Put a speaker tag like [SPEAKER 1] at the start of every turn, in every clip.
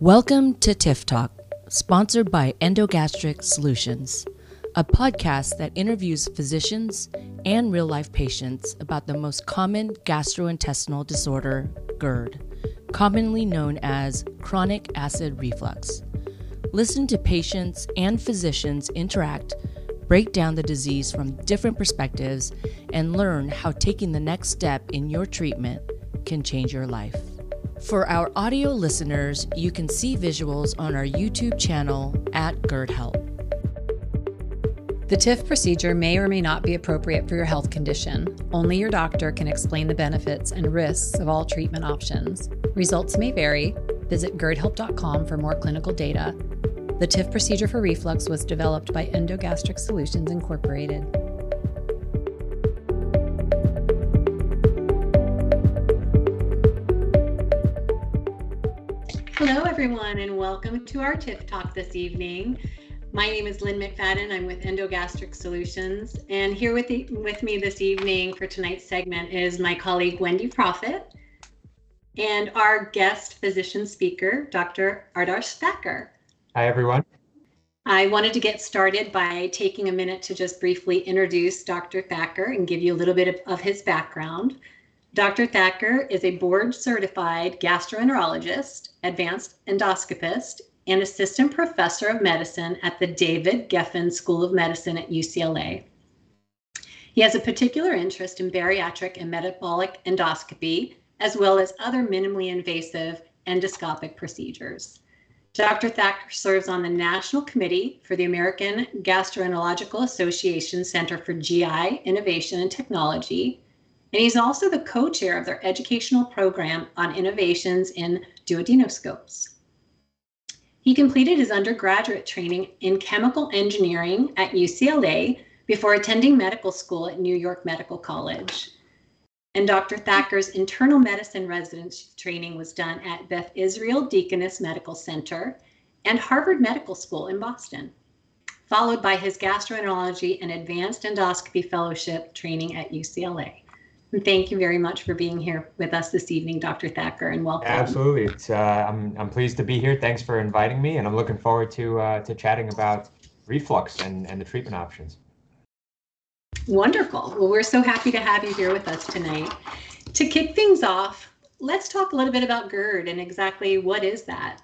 [SPEAKER 1] Welcome to TIF Talk, sponsored by Endogastric Solutions, a podcast that interviews physicians and real life patients about the most common gastrointestinal disorder, GERD, commonly known as chronic acid reflux. Listen to patients and physicians interact, break down the disease from different perspectives, and learn how taking the next step in your treatment can change your life. For our audio listeners, you can see visuals on our YouTube channel at GERD Help.
[SPEAKER 2] The TIF procedure may or may not be appropriate for your health condition. Only your doctor can explain the benefits and risks of all treatment options. Results may vary. Visit GERDhelp.com for more clinical data. The TIF procedure for reflux was developed by Endogastric Solutions Incorporated.
[SPEAKER 3] Everyone, and welcome to our TIF Talk this evening. My name is Lynn McFadden. I'm with Endogastric Solutions. And here with, the, with me this evening for tonight's segment is my colleague Wendy Profit and our guest physician speaker, Dr. Adarsh Thaker.
[SPEAKER 4] Hi, everyone.
[SPEAKER 3] I wanted to get started by taking a minute to just briefly introduce Dr. Thaker and give you a little bit of, of his background. Dr. Thaker is a board certified gastroenterologist, advanced endoscopist, and assistant professor of medicine at the David Geffen School of Medicine at UCLA. He has a particular interest in bariatric and metabolic endoscopy, as well as other minimally invasive endoscopic procedures. Dr. Thaker serves on the National Committee for the American Gastroenterological Association Center for GI Innovation and Technology, and he's also the co chair of their educational program on innovations in duodenoscopes. He completed his undergraduate training in chemical engineering at UCLA before attending medical school at New York Medical College. And Dr. Thaker's internal medicine residency training was done at Beth Israel Deaconess Medical Center and Harvard Medical School in Boston, followed by his gastroenterology and advanced endoscopy fellowship training at UCLA. And thank you very much for being here with us this evening, Dr. Thaker, and welcome.
[SPEAKER 4] Absolutely, it's uh, I'm I'm pleased to be here. Thanks for inviting me, and I'm looking forward to uh, to chatting about reflux and and the treatment options.
[SPEAKER 3] Wonderful. Well, we're so happy to have you here with us tonight. To kick things off, let's talk a little bit about GERD and exactly what is that.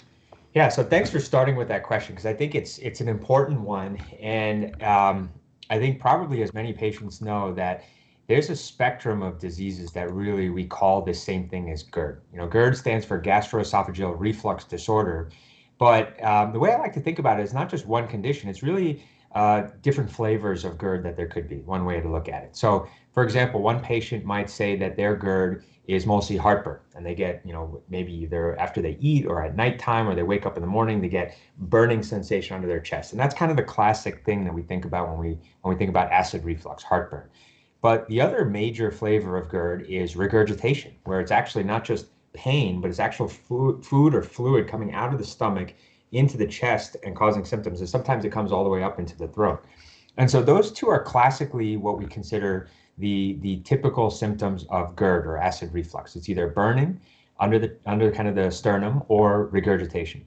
[SPEAKER 4] Yeah, so thanks for starting with that question because I think it's it's an important one, and um, I think probably as many patients know that there's a spectrum of diseases that really we call the same thing as GERD. You know, GERD stands for gastroesophageal reflux disorder, but um, the way I like to think about it is not just one condition. It's really uh, different flavors of GERD that there could be. One way to look at it. So, for example, one patient might say that their GERD is mostly heartburn, and they get, you know, maybe either after they eat or at nighttime or they wake up in the morning, they get burning sensation under their chest, and that's kind of the classic thing that we think about when we when we think about acid reflux, heartburn. But the other major flavor of GERD is regurgitation, where it's actually not just pain, but it's actual food, food or fluid coming out of the stomach into the chest and causing symptoms. And sometimes it comes all the way up into the throat. And so those two are classically what we consider the, the typical symptoms of GERD or acid reflux. It's either burning under the under kind of the sternum or regurgitation.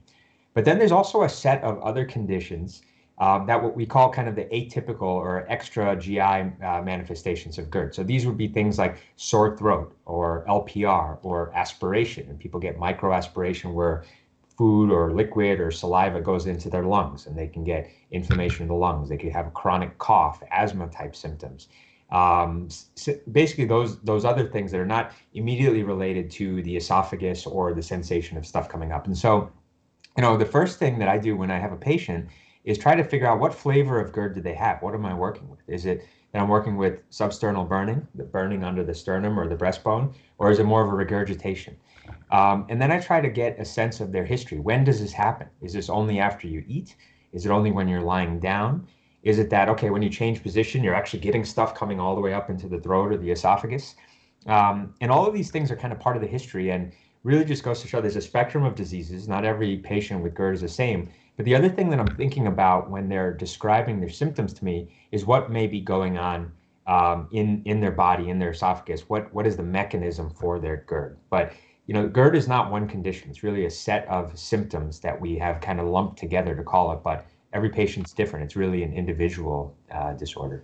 [SPEAKER 4] But then there's also a set of other conditions um, that what we call kind of the atypical or extra GI uh, manifestations of GERD. So these would be things like sore throat or LPR or aspiration, and people get microaspiration where food or liquid or saliva goes into their lungs and they can get inflammation in the lungs. They could have chronic cough, asthma type symptoms. Um, basically, those those other things that are not immediately related to the esophagus or the sensation of stuff coming up. And so, you know, the first thing that I do when I have a patient is try to figure out what flavor of GERD do they have? What am I working with? Is it that I'm working with substernal burning, the burning under the sternum or the breastbone, or is it more of a regurgitation? Um, and then I try to get a sense of their history. When does this happen? Is this only after you eat? Is it only when you're lying down? Is it that, okay, when you change position, you're actually getting stuff coming all the way up into the throat or the esophagus? Um, and all of these things are kind of part of the history and really just goes to show there's a spectrum of diseases. Not every patient with GERD is the same. But the other thing that I'm thinking about when they're describing their symptoms to me is what may be going on um, in in their body, in their esophagus. What what is the mechanism for their GERD? But you know, GERD is not one condition. It's really a set of symptoms that we have kind of lumped together to call it, but every patient's different. It's really an individual uh, disorder.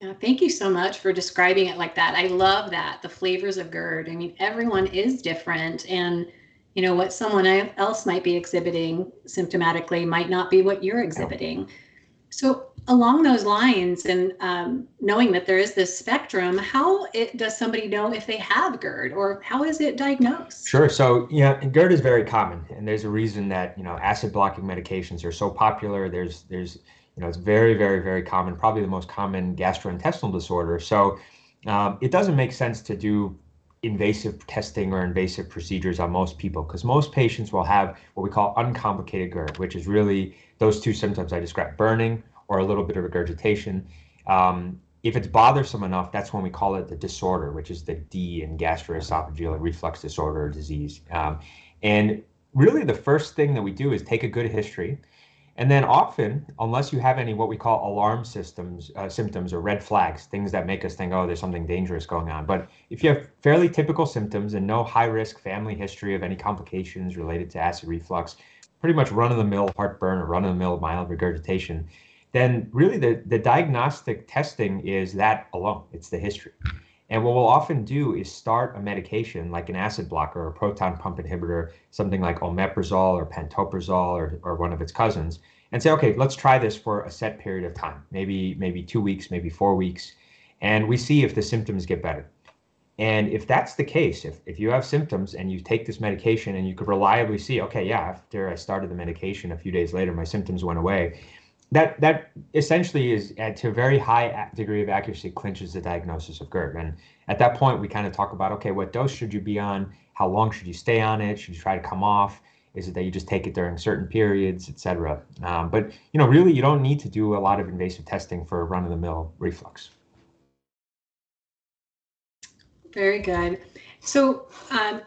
[SPEAKER 3] Yeah, thank you so much for describing it like that. I love that the flavors of GERD. I mean, everyone is different, and you know what someone else might be exhibiting symptomatically might not be what you're exhibiting. So, along those lines, and um, knowing that there is this spectrum, how it, does somebody know if they have GERD, or how is it diagnosed?
[SPEAKER 4] Sure. So, yeah, GERD is very common, and there's a reason that you know acid blocking medications are so popular. There's there's you know it's very very very common, probably the most common gastrointestinal disorder. So, um, it doesn't make sense to do invasive testing or invasive procedures on most people because most patients will have what we call uncomplicated GERD, which is really those two symptoms I described burning or a little bit of regurgitation. Um, if it's bothersome enough, that's when we call it the disorder, which is the D in gastroesophageal reflux disorder or disease. Um, and really, the first thing that we do is take a good history. And then often, unless you have any what we call alarm systems, uh, symptoms or red flags, things that make us think, oh, there's something dangerous going on. But if you have fairly typical symptoms and no high risk family history of any complications related to acid reflux, pretty much run of the mill heartburn or run of the mill mild regurgitation, then really the, the diagnostic testing is that alone. It's the history. And what we'll often do is start a medication like an acid blocker or a proton pump inhibitor, something like omeprazole or pantoprazole or, or one of its cousins, and say, okay, let's try this for a set period of time, maybe maybe two weeks, maybe four weeks, and we see if the symptoms get better. And if that's the case, if, if you have symptoms and you take this medication and you could reliably see, okay, yeah, after I started the medication a few days later, my symptoms went away, that that essentially is at, to a very high degree of accuracy clinches the diagnosis of GERD. And at that point, we kind of talk about okay, what dose should you be on? How long should you stay on it? Should you try to come off? Is it that you just take it during certain periods, et cetera? Um, but you know, really, you don't need to do a lot of invasive testing for run-of-the-mill reflux.
[SPEAKER 3] Very good. So, um,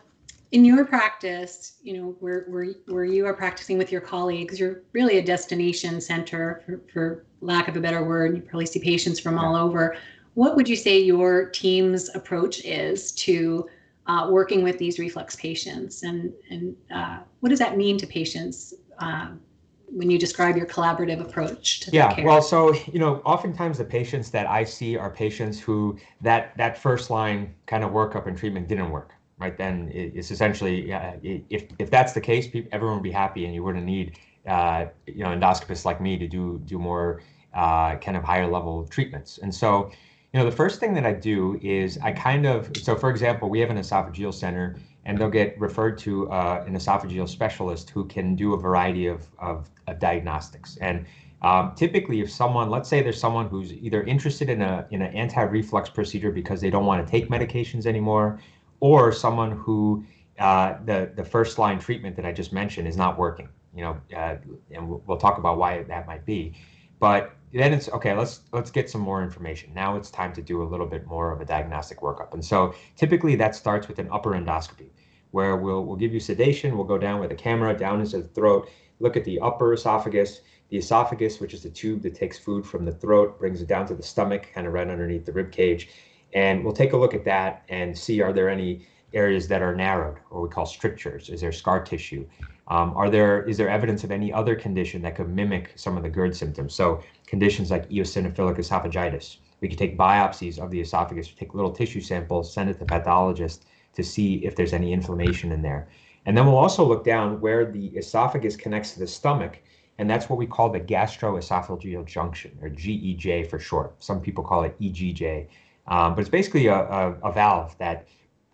[SPEAKER 3] in your practice, you know, where, where, where you are practicing with your colleagues, you're really a destination center, for, for lack of a better word. You probably see patients from all over. What would you say your team's approach is to uh, working with these reflux patients, and and uh, what does that mean to patients uh, when you describe your collaborative approach to
[SPEAKER 4] yeah
[SPEAKER 3] care?
[SPEAKER 4] well so you know oftentimes the patients that i see are patients who that that first line kind of workup and treatment didn't work right then it's essentially if if that's the case everyone would be happy and you wouldn't need uh, you know endoscopists like me to do do more uh, kind of higher level treatments. And so you know the first thing that i do is i kind of so for example we have an esophageal center and they'll get referred to uh, an esophageal specialist who can do a variety of, of, of diagnostics. And um, typically if someone let's say there's someone who's either interested in a in an anti-reflux procedure because they don't want to take medications anymore or someone who uh, the the first line treatment that I just mentioned is not working. You know, uh, and we'll, we'll, talk about why that might be. But then it's okay. Let's let's get some more information. Now it's time to do a little bit more of a diagnostic workup. And so typically that starts with an upper endoscopy, where we'll we'll give you sedation. We'll go down with a camera down into the throat, look at the upper esophagus, the esophagus, which is the tube that takes food from the throat, brings it down to the stomach, kind of right underneath the rib cage and we'll take a look at that and see are there any areas that are narrowed or we call strictures? Is there scar tissue? Um, are there is there evidence of any other condition that could mimic some of the GERD symptoms? So conditions like eosinophilic esophagitis. We could take biopsies of the esophagus, take little tissue samples, send it to the pathologist to see if there's any inflammation in there. And then we'll also look down where the esophagus connects to the stomach, and that's what we call the gastroesophageal junction, or GEJ for short. Some people call it EGJ. Um, but it's basically a, a, a, valve that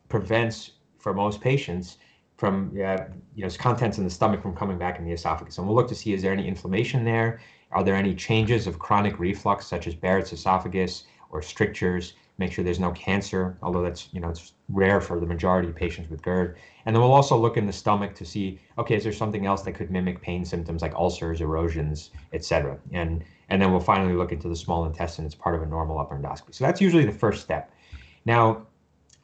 [SPEAKER 4] prevents, for most patients, from uh, you know contents in the stomach from coming back in the esophagus. And we'll look to see is there any inflammation there? Are there any changes of chronic reflux, such as Barrett's esophagus or strictures? Make sure there's no cancer, although that's you know it's rare for the majority of patients with GERD. And then we'll also look in the stomach to see, okay, is there something else that could mimic pain symptoms like ulcers, erosions, etc. And and then we'll finally look into the small intestine as part of a normal upper endoscopy. So that's usually the first step. Now,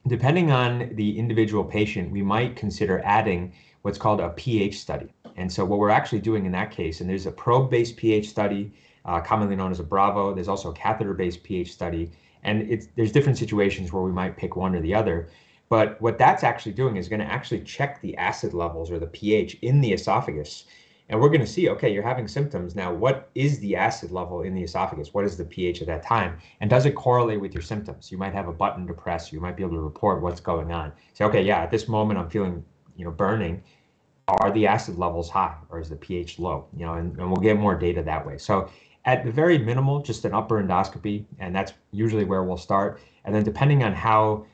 [SPEAKER 4] depending on the individual patient, we might consider adding what's called a pH study. And so what we're actually doing in that case, and there's a probe-based pH study, uh, commonly known as a Bravo. There's also a catheter-based pH study, and there's different situations where we might pick one or the other. But what that's actually doing is going to actually check the acid levels or the pH in the esophagus. And we're going to see, okay, you're having symptoms. Now, what is the acid level in the esophagus? What is the pH at that time? And does it correlate with your symptoms? You might have a button to press. You might be able to report what's going on. Say, okay, yeah, at this moment I'm feeling, you know, burning. Are the acid levels high or is the pH low? You know, and, and we'll get more data that way. So at the very minimal, just an upper endoscopy, and that's usually where we'll start. And then depending on how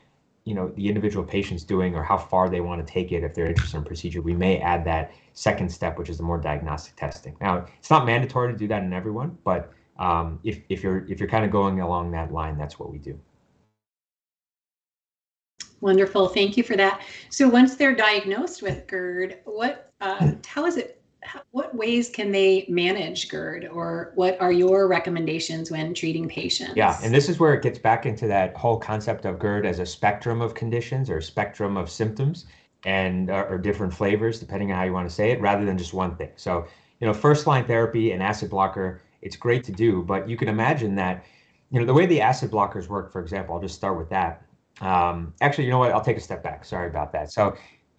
[SPEAKER 4] you know the individual patient's doing or how far they want to take it if they're interested in procedure we may add that second step which is the more diagnostic testing. Now it's not mandatory to do that in everyone but um, if, if you're if you're kind of going along that line that's what we do.
[SPEAKER 3] Wonderful. Thank you for that. So once they're diagnosed with gerd what uh, how is it what ways can they manage GERD or what are your recommendations when treating patients?
[SPEAKER 4] Yeah, and this is where it gets back into that whole concept of GERD as a spectrum of conditions or spectrum of symptoms and uh, or different flavors depending on how you want to say it rather than just one thing. So, you know, first line therapy and acid blocker, it's great to do, but you can imagine that, you know, the way the acid blockers work, for example, I'll just start with that. Um, actually, you know what? I'll take a step back. Sorry about that. So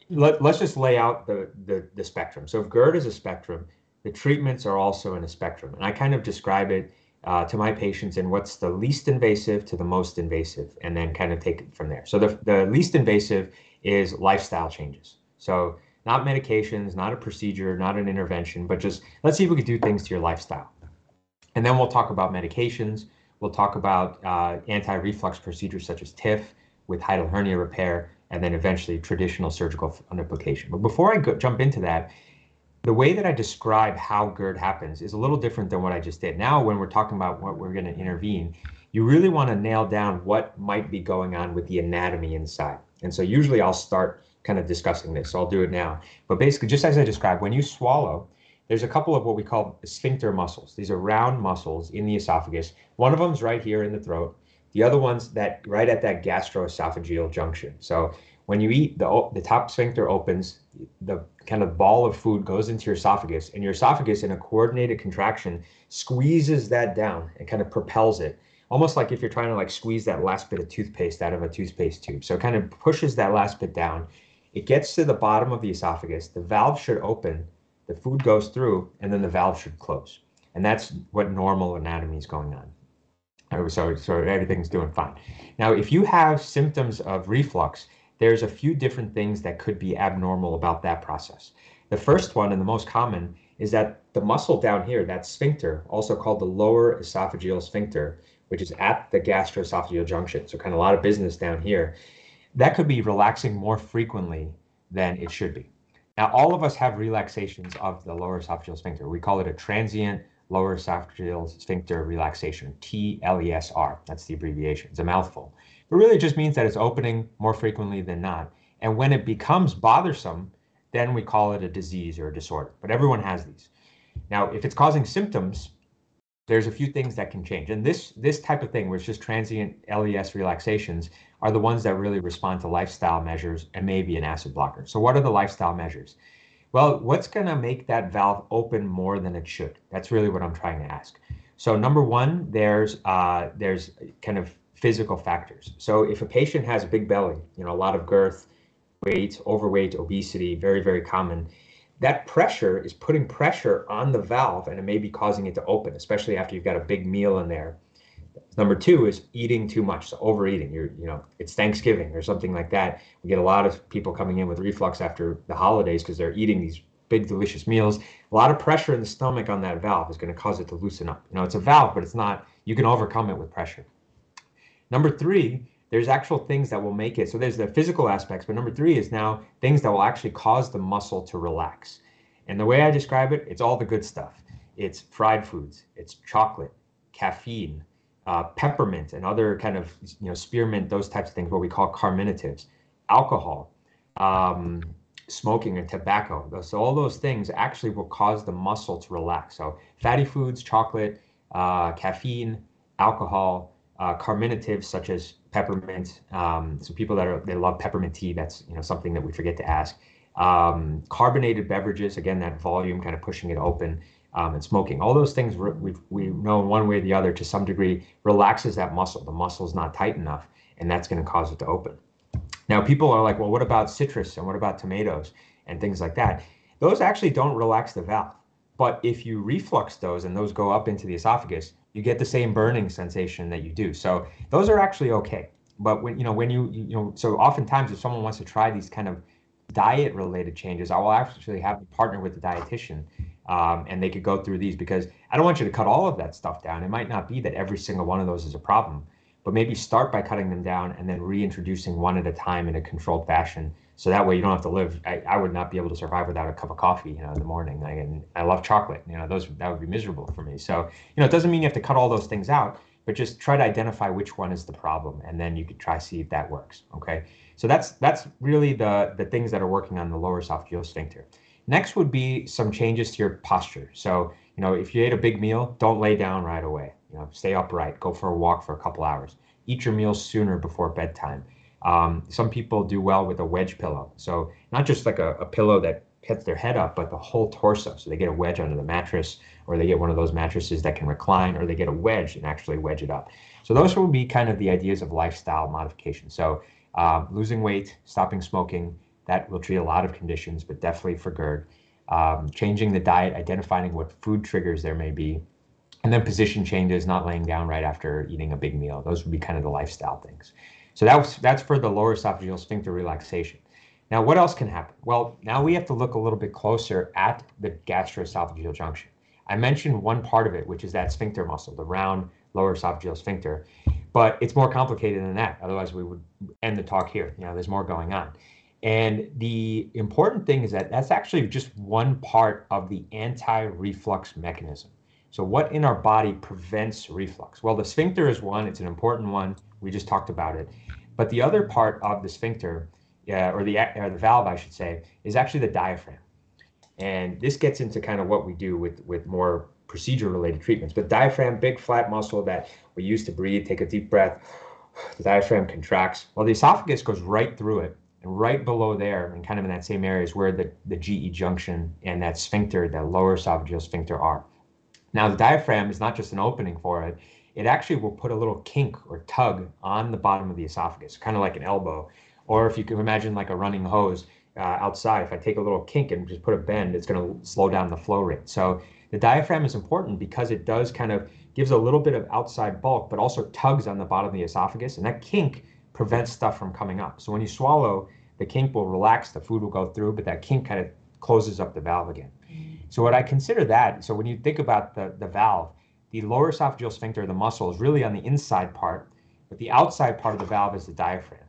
[SPEAKER 4] let, us just lay out the, the, the spectrum. So if GERD is a spectrum, the treatments are also in a spectrum. And I kind of describe it uh, to my patients in what's the least invasive to the most invasive, and then kind of take it from there. So the, the least invasive is lifestyle changes. So not medications, not a procedure, not an intervention, but just let's see if we can do things to your lifestyle. And then we'll talk about medications. We'll talk about uh, anti-reflux procedures such as TIF with hiatal hernia repair and then eventually traditional surgical fundoplication. But before I go, jump into that, the way that I describe how GERD happens is a little different than what I just did. Now, when we're talking about what we're going to intervene, you really want to nail down what might be going on with the anatomy inside. And so usually I'll start kind of discussing this. So I'll do it now. But basically, just as I described, when you swallow, there's a couple of what we call sphincter muscles. These are round muscles in the esophagus. One of them is right here in the throat. The other one's that right at that gastroesophageal junction. So when you eat, the, the top sphincter opens, the kind of ball of food goes into your esophagus, and your esophagus, in a coordinated contraction, squeezes that down and kind of propels it. Almost like if you're trying to like squeeze that last bit of toothpaste out of a toothpaste tube. So it kind of pushes that last bit down. It gets to the bottom of the esophagus. The valve should open, the food goes through, and then the valve should close. And that's what normal anatomy is going on. Oh, so, so everything's doing fine. Now, if you have symptoms of reflux, there's a few different things that could be abnormal about that process. The first one and the most common is that the muscle down here, that sphincter, also called the lower esophageal sphincter, which is at the gastroesophageal junction, so kind of a lot of business down here, that could be relaxing more frequently than it should be. Now, all of us have relaxations of the lower esophageal sphincter. We call it a transient lower esophageal sphincter relaxation, TLESR. That's the abbreviation. It's a mouthful. But really, it just means that it's opening more frequently than not. And when it becomes bothersome, then we call it a disease or a disorder. But everyone has these. Now, if it's causing symptoms, there's a few things that can change. And this this type of thing, where it's just transient LES relaxations, are the ones that really respond to lifestyle measures and maybe an acid blocker. So, what are the lifestyle measures? Well, what's going to make that valve open more than it should? That's really what I'm trying to ask. So number one, there's uh, there's kind of physical factors. So if a patient has a big belly, you know, a lot of girth, weight, overweight, obesity, very very common. That pressure is putting pressure on the valve, and it may be causing it to open, especially after you've got a big meal in there. Number two is eating too much, so overeating. You're, you know, it's Thanksgiving or something like that. We get a lot of people coming in with reflux after the holidays because they're eating these big, delicious meals. A lot of pressure in the stomach on that valve is going to cause it to loosen up. You know, it's a valve, but it's not. You can overcome it with pressure. Number three, there's actual things that will make it. So there's the physical aspects, but number three is now things that will actually cause the muscle to relax. And the way I describe it, it's all the good stuff. It's fried foods, it's chocolate, caffeine, uh, peppermint and other kind of you know spearmint, those types of things, what we call carminatives, alcohol, um, smoking and tobacco. So all those things actually will cause the muscle to relax. So fatty foods, chocolate, uh, caffeine, alcohol, uh, carminatives such as peppermint. Um, so people that are they love peppermint tea. That's you know something that we forget to ask. Um, carbonated beverages, again, that volume kind of pushing it open um, and smoking. All those things we we know one way or the other to some degree relaxes that muscle. The muscle is not tight enough, and that's going to cause it to open. Now, people are like, well, what about citrus and what about tomatoes and things like that? Those actually don't relax the valve. But if you reflux those and those go up into the esophagus, you get the same burning sensation that you do. So those are actually okay. But when you know when you you know so oftentimes if someone wants to try these kind of diet related changes, I will actually have to partner with the dietitian um, and they could go through these because I don't want you to cut all of that stuff down. It might not be that every single one of those is a problem, but maybe start by cutting them down and then reintroducing one at a time in a controlled fashion. So that way you don't have to live. I, I would not be able to survive without a cup of coffee, you know, in the morning. I, and I love chocolate. You know, those that would be miserable for me. So you know, it doesn't mean you have to cut all those things out, but just try to identify which one is the problem, and then you could try see if that works. Okay. So that's that's really the the things that are working on the lower esophageal sphincter. Next would be some changes to your posture. So, you know, if you ate a big meal, don't lay down right away. You know, stay upright, go for a walk for a couple hours. Eat your meals sooner before bedtime. Um, some people do well with a wedge pillow. So not just like a, a pillow that hits their head up, but the whole torso. So they get a wedge under the mattress, or they get one of those mattresses that can recline, or they get a wedge and actually wedge it up. So those will be kind of the ideas of lifestyle modification. So uh, losing weight, stopping smoking, that will treat a lot of conditions, but definitely for GERD. Um, changing the diet, identifying what food triggers there may be, and then position changes, not laying down right after eating a big meal. Those would be kind of the lifestyle things. So that was, that's for the lower esophageal sphincter relaxation. Now, what else can happen? Well, now we have to look a little bit closer at the gastroesophageal junction. I mentioned one part of it, which is that sphincter muscle, the round lower esophageal sphincter, but it's more complicated than that. Otherwise, we would end the talk here. You know, there's more going on. And the important thing is that that's actually just one part of the anti reflux mechanism. So, what in our body prevents reflux? Well, the sphincter is one, it's an important one. We just talked about it. But the other part of the sphincter, uh, or, the, or the valve, I should say, is actually the diaphragm. And this gets into kind of what we do with, with more procedure related treatments. But diaphragm, big flat muscle that we use to breathe, take a deep breath. The diaphragm contracts. Well, the esophagus goes right through it and right below there, and kind of in that same area, is where the, the GE junction and that sphincter, that lower esophageal sphincter, are. Now, the diaphragm is not just an opening for it, it actually will put a little kink or tug on the bottom of the esophagus, kind of like an elbow. Or if you can imagine like a running hose uh, outside, if I take a little kink and just put a bend, it's going to slow down the flow rate. So the diaphragm is important because it does kind of gives a little bit of outside bulk, but also tugs on the bottom of the esophagus. And that kink prevents stuff from coming up. So when you swallow, the kink will relax, the food will go through, but that kink kind of closes up the valve again. So what I consider that, so when you think about the, the valve, the lower esophageal sphincter, the muscle, is really on the inside part, but the outside part of the valve is the diaphragm.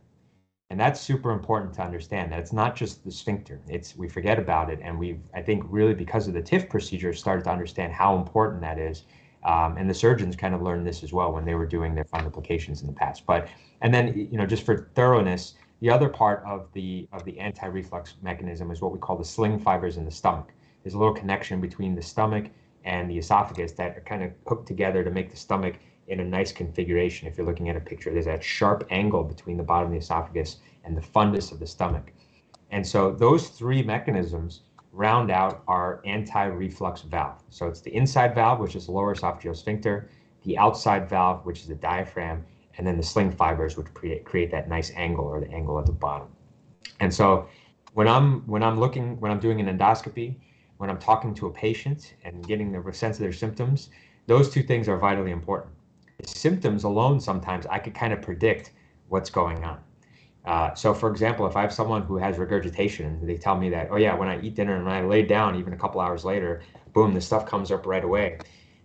[SPEAKER 4] And that's super important to understand that it's not just the sphincter. It's we forget about it, and we've I think really because of the TIF procedure started to understand how important that is. Um, and the surgeons kind of learned this as well when they were doing their fundoplications in the past. But and then you know just for thoroughness, the other part of the of the anti-reflux mechanism is what we call the sling fibers in the stomach. There's a little connection between the stomach and the esophagus that are kind of hooked together to make the stomach in a nice configuration. If you're looking at a picture, there's that sharp angle between the bottom of the esophagus and the fundus of the stomach. And so those three mechanisms round out our anti-reflux valve. So it's the inside valve, which is the lower esophageal sphincter, the outside valve, which is the diaphragm, and then the sling fibers which create, create that nice angle or the angle at the bottom. And so when I'm when I'm looking when I'm doing an endoscopy, when I'm talking to a patient and getting the sense of their symptoms, those two things are vitally important. Symptoms alone sometimes I could kind of predict what's going on. Uh, so, for example, if I have someone who has regurgitation, they tell me that, oh yeah, when I eat dinner and when I lay down, even a couple hours later, boom, the stuff comes up right away.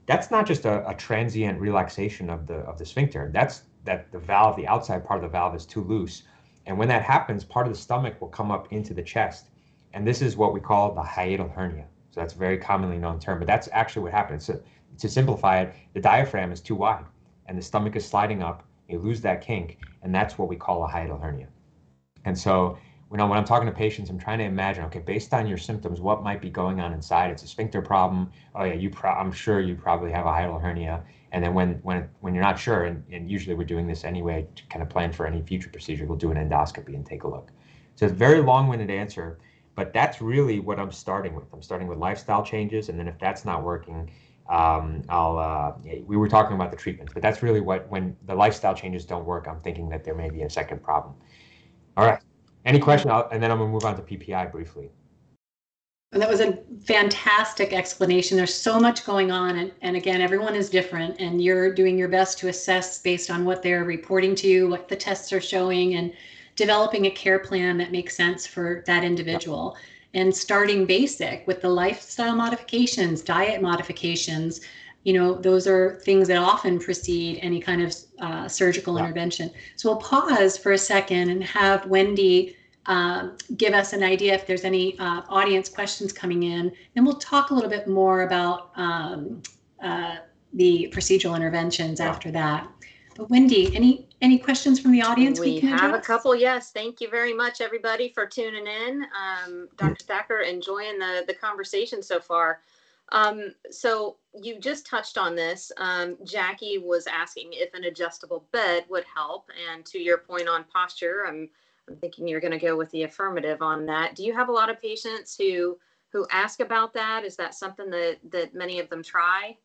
[SPEAKER 4] That's not just a, a transient relaxation of the of the sphincter. That's that the valve, the outside part of the valve is too loose. And when that happens, part of the stomach will come up into the chest. And this is what we call the hiatal hernia. So that's a very commonly known term, but that's actually what happens. So to simplify it, the diaphragm is too wide and the stomach is sliding up. You lose that kink, and that's what we call a hiatal hernia. And so you know, when I'm talking to patients, I'm trying to imagine, okay, based on your symptoms, what might be going on inside? It's a sphincter problem. Oh yeah, you pro- I'm sure you probably have a hiatal hernia. And then when when when you're not sure, and, and usually we're doing this anyway to kind of plan for any future procedure, we'll do an endoscopy and take a look. So it's a very long-winded answer, but that's really what I'm starting with. I'm starting with lifestyle changes, and then if that's not working, um, I'll. Uh, we were talking about the treatments, but that's really what when the lifestyle changes don't work, I'm thinking that there may be a second problem. All right. Any question? I'll, and then I'm gonna move on to PPI briefly.
[SPEAKER 3] And that was a fantastic explanation. There's so much going on. And, and again, everyone is different, and you're doing your best to assess based on what they're reporting to you, what the tests are showing, and developing a care plan that makes sense for that individual. And starting basic with the lifestyle modifications, diet modifications, you know, those are things that often precede any kind of uh, surgical yeah. intervention. So we'll pause for a second and have Wendy um, give us an idea if there's any uh, audience questions coming in. And we'll talk a little bit more about um, uh, the procedural interventions yeah. after that. But Wendy, any any questions from the audience?
[SPEAKER 5] We, we have address? a couple. Yes, thank you very much, everybody, for tuning in. Um, Dr. Thaker, enjoying the the conversation so far. Um, so you just touched on this. Um, Jackie was asking if an adjustable bed would help, and to your point on posture, I'm I'm thinking you're going to go with the affirmative on that. Do you have a lot of patients who who ask about that? Is that something that that many of them try?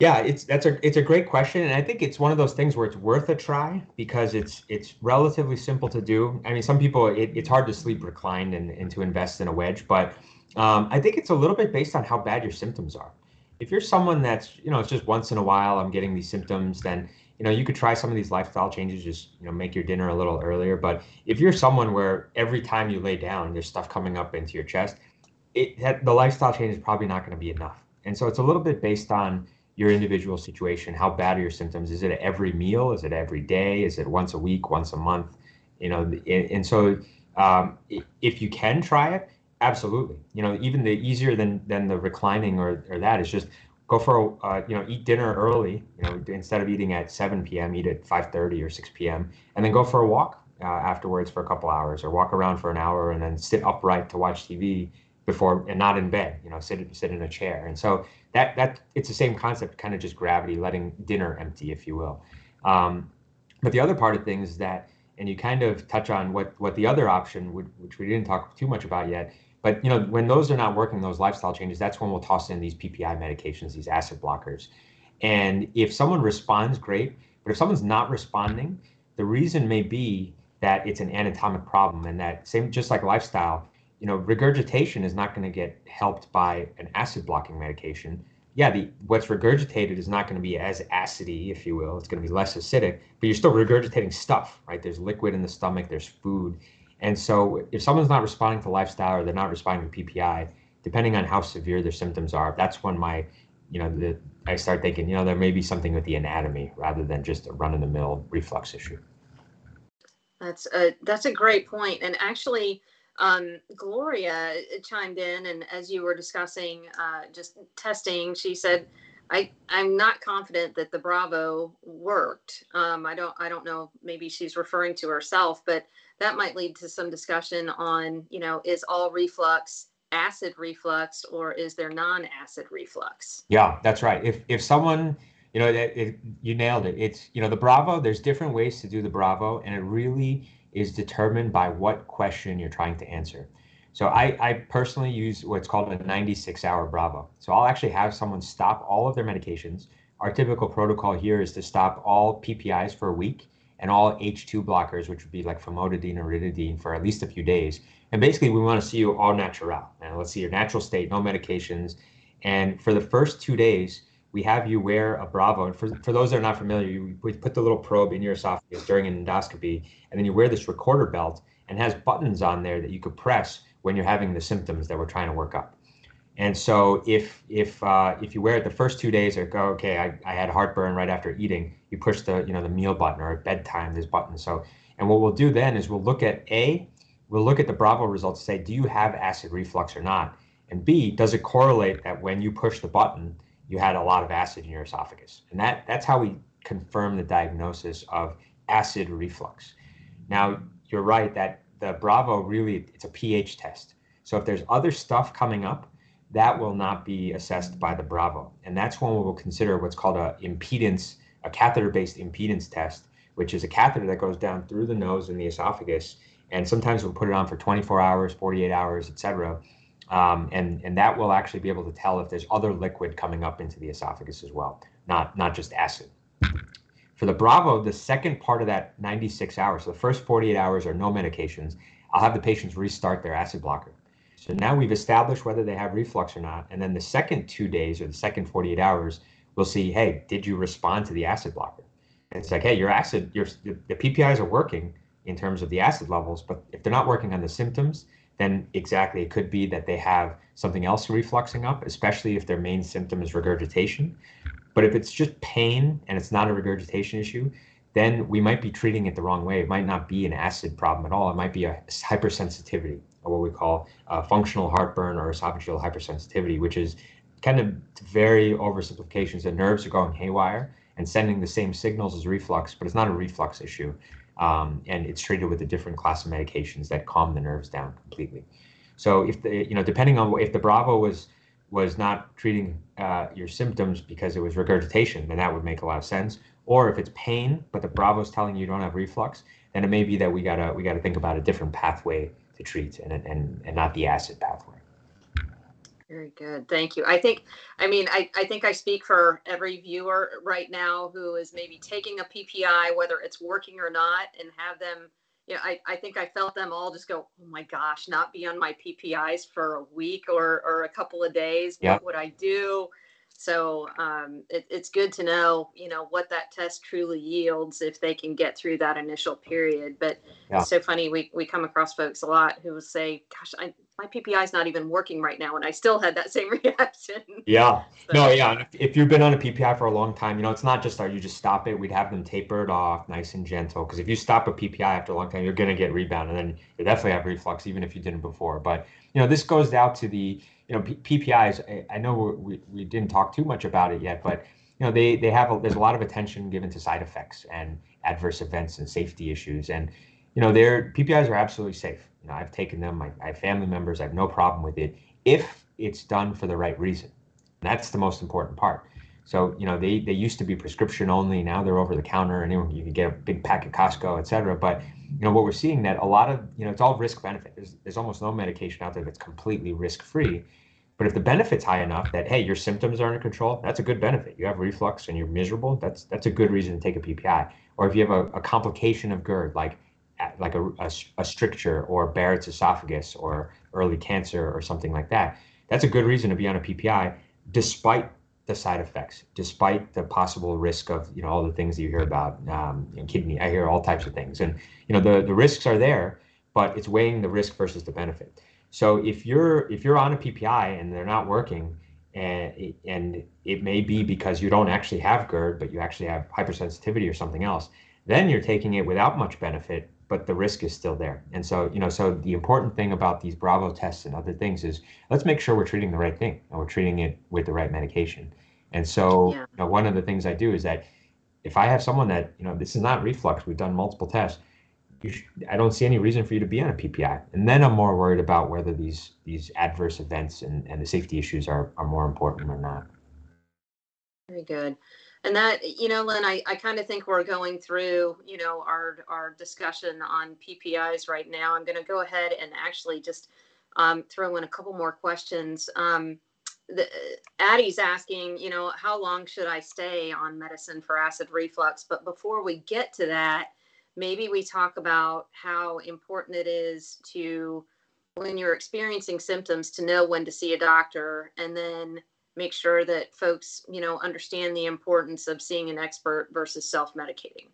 [SPEAKER 4] Yeah, it's that's a it's a great question, and I think it's one of those things where it's worth a try because it's it's relatively simple to do. I mean, some people it, it's hard to sleep reclined and, and to invest in a wedge, but um, I think it's a little bit based on how bad your symptoms are. If you're someone that's you know it's just once in a while I'm getting these symptoms, then you know, you could try some of these lifestyle changes, just, you know, make your dinner a little earlier. But if you're someone where every time you lay down, there's stuff coming up into your chest, it that, the lifestyle change is probably not going to be enough. And so it's a little bit based on your individual situation. How bad are your symptoms? Is it every meal? Is it every day? Is it once a week, once a month? You know, and, so um, if you can try it, absolutely. You know, even the easier than than the reclining or, or that is just go for uh, you know eat dinner early you know instead of eating at 7 p.m eat at 5.30 or 6 p.m and then go for a walk uh, afterwards for a couple hours or walk around for an hour and then sit upright to watch tv before and not in bed you know sit sit in a chair and so that that it's the same concept kind of just gravity letting dinner empty if you will um, but the other part of things that and you kind of touch on what what the other option would, which we didn't talk too much about yet but you know, when those are not working, those lifestyle changes, that's when we'll toss in these PPI medications, these acid blockers. And if someone responds, great. But if someone's not responding, the reason may be that it's an anatomic problem, and that same just like lifestyle, you know, regurgitation is not going to get helped by an acid blocking medication. Yeah, the what's regurgitated is not going to be as acidy, if you will. It's going to be less acidic, but you're still regurgitating stuff, right? There's liquid in the stomach, there's food, and so if someone's not responding to lifestyle or they're not responding to PPI, depending on how severe their symptoms are, that's when my, you know, the, I start thinking, you know, there may be something with the anatomy rather than just a run of the mill reflux issue.
[SPEAKER 5] That's a, that's a great point. And actually, um, Gloria chimed in, and as you were discussing uh, just testing, she said, I, I'm not confident that the Bravo worked. Um, I don't I don't know. Maybe she's referring to herself, but that might lead to some discussion on, you know, is all reflux acid reflux or is there non-acid reflux?
[SPEAKER 4] Yeah, that's right. If if someone, you know, it, it, you nailed it. It's you know the Bravo. There's different ways to do the Bravo, and it really is determined by what question you're trying to answer. So I, I personally use what's called a 96 hour Bravo. So I'll actually have someone stop all of their medications. Our typical protocol here is to stop all PPIs for a week and all H2 blockers, which would be like famotidine or ridodine for at least a few days. And basically, we want to see you all natural. Now, let's see your natural state, no medications. And for the first two days, we have you wear a Bravo. And for, for those that are not familiar, you, we put the little probe in your esophagus during an endoscopy, and then you wear this recorder belt and has buttons on there that you could press when you're having the symptoms that we're trying to work up. And so if if uh, if you wear it the first two days, or go okay, I, I had heartburn right after eating, you push the you know the meal button or at bedtime this button. So and what we'll do then is we'll look at a we'll look at the Bravo results, say do you have acid reflux or not, and B does it correlate that when you push the button you had a lot of acid in your esophagus, and that that's how we confirm the diagnosis of acid reflux. Now you're right that the Bravo really it's a pH test. So if there's other stuff coming up that will not be assessed by the Bravo. And that's when we will consider what's called a impedance, a catheter-based impedance test, which is a catheter that goes down through the nose and the esophagus. And sometimes we'll put it on for 24 hours, 48 hours, et cetera. Um, and, and that will actually be able to tell if there's other liquid coming up into the esophagus as well, not, not just acid. For the Bravo, the second part of that 96 hours, so the first 48 hours are no medications, I'll have the patients restart their acid blocker. So now we've established whether they have reflux or not. And then the second two days or the second 48 hours, we'll see, hey, did you respond to the acid blocker? And it's like, hey, your acid, your the PPIs are working in terms of the acid levels, but if they're not working on the symptoms, then exactly it could be that they have something else refluxing up, especially if their main symptom is regurgitation. But if it's just pain and it's not a regurgitation issue, then we might be treating it the wrong way. It might not be an acid problem at all. It might be a hypersensitivity, or what we call functional heartburn or esophageal hypersensitivity, which is kind of very oversimplifications. The nerves are going haywire and sending the same signals as reflux, but it's not a reflux issue. Um, and it's treated with a different class of medications that calm the nerves down completely. So if the, you know, depending on if the Bravo was was not treating uh, your symptoms because it was regurgitation, then that would make a lot of sense. Or if it's pain, but the Bravo is telling you you don't have reflux, then it may be that we gotta we gotta think about a different pathway to treat and and and not the acid pathway.
[SPEAKER 5] Very good. Thank you. I think, I mean, I, I think I speak for every viewer right now who is maybe taking a PPI, whether it's working or not, and have them, you know, I, I think I felt them all just go, oh my gosh, not be on my PPIs for a week or, or a couple of days. Yep. What would I do? So um, it, it's good to know, you know, what that test truly yields if they can get through that initial period. But yeah. it's so funny. We, we come across folks a lot who will say, gosh, I, my PPI is not even working right now. And I still had that same reaction.
[SPEAKER 4] Yeah. So. No, yeah. If, if, you've been on a PPI for a long time, you know, it's not just that you just stop it. We'd have them tapered off nice and gentle. Because if you stop a PPI after a long time, you're going to get rebound. And then you definitely have reflux, even if you didn't before. But, you know, this goes out to the, you know, P- PPIs. I know we, we didn't talk too much about it yet, but you know, they they have a, there's a lot of attention given to side effects and adverse events and safety issues, and you know, their PPIs are absolutely safe. You know, I've taken them. I, I have family members. I have no problem with it if it's done for the right reason. That's the most important part. So, you know, they, they used to be prescription only. Now they're over the counter and you can get a big pack at Costco, et cetera. But, you know, what we're seeing that a lot of, you know, it's all risk benefit. There's, there's almost no medication out there that's completely risk free. But if the benefit's high enough that, hey, your symptoms are under control, that's a good benefit. You have reflux and you're miserable, that's that's a good reason to take a PPI. Or if you have a, a complication of GERD, like like a, a, a stricture or Barrett's esophagus or early cancer or something like that, that's a good reason to be on a PPI despite the side effects, despite the possible risk of you know all the things that you hear about um, you know, kidney. I hear all types of things, and you know the the risks are there, but it's weighing the risk versus the benefit. So if you're if you're on a PPI and they're not working, and and it may be because you don't actually have GERD, but you actually have hypersensitivity or something else, then you're taking it without much benefit, but the risk is still there. And so, you know, so the important thing about these Bravo tests and other things is let's make sure we're treating the right thing and we're treating it with the right medication. And so, yeah. you know, one of the things I do is that if I have someone that, you know, this is not reflux, we've done multiple tests, should, I don't see any reason for you to be on a PPI. And then I'm more worried about whether these these adverse events and, and the safety issues are, are more important or not.
[SPEAKER 5] Very good and that you know lynn i, I kind of think we're going through you know our our discussion on ppis right now. I'm going to go ahead and actually just um, throw in a couple more questions. Um, the, addie's asking you know how long should i stay on medicine for acid reflux? But before we get to that maybe we talk about how important it is to when you're experiencing symptoms to know when to see a doctor and then make sure that folks, you know, understand the importance of seeing an expert versus self-medicating?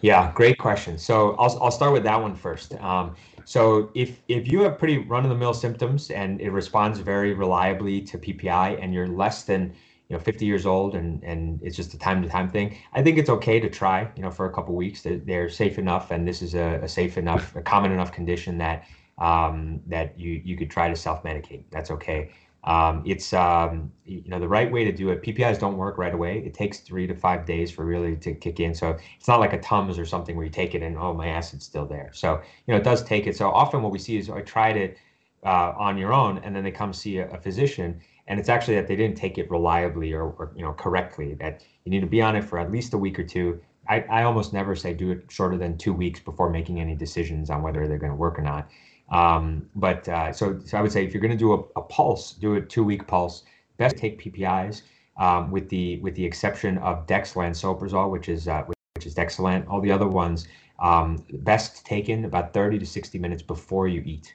[SPEAKER 4] Yeah, great question. So I'll, I'll start with that one first. Um, so if if you have pretty run-of-the-mill symptoms and it responds very reliably to PPI and you're less than you know 50 years old and and it's just a time-to-time thing, I think it's okay to try you know for a couple weeks. They're, they're safe enough and this is a, a safe enough, a common enough condition that um, that you you could try to self-medicate. That's okay. Um, it's um, you know the right way to do it. PPIs don't work right away. It takes three to five days for really to kick in. So it's not like a Tums or something where you take it and oh my acid's still there. So you know it does take it. So often what we see is I tried it uh, on your own and then they come see a, a, physician and it's actually that they didn't take it reliably or, or, you know correctly. That you need to be on it for at least a week or two. I, I almost never say do it shorter than two weeks before making any decisions on whether they're going to work or not. Um, but uh, so, so I would say if you're going to do a, a, pulse, do a two week pulse. Best take PPIs um, with the with the exception of dexlansoprazole, which is uh, which is excellent. All the other ones, um, best taken about 30 to 60 minutes before you eat.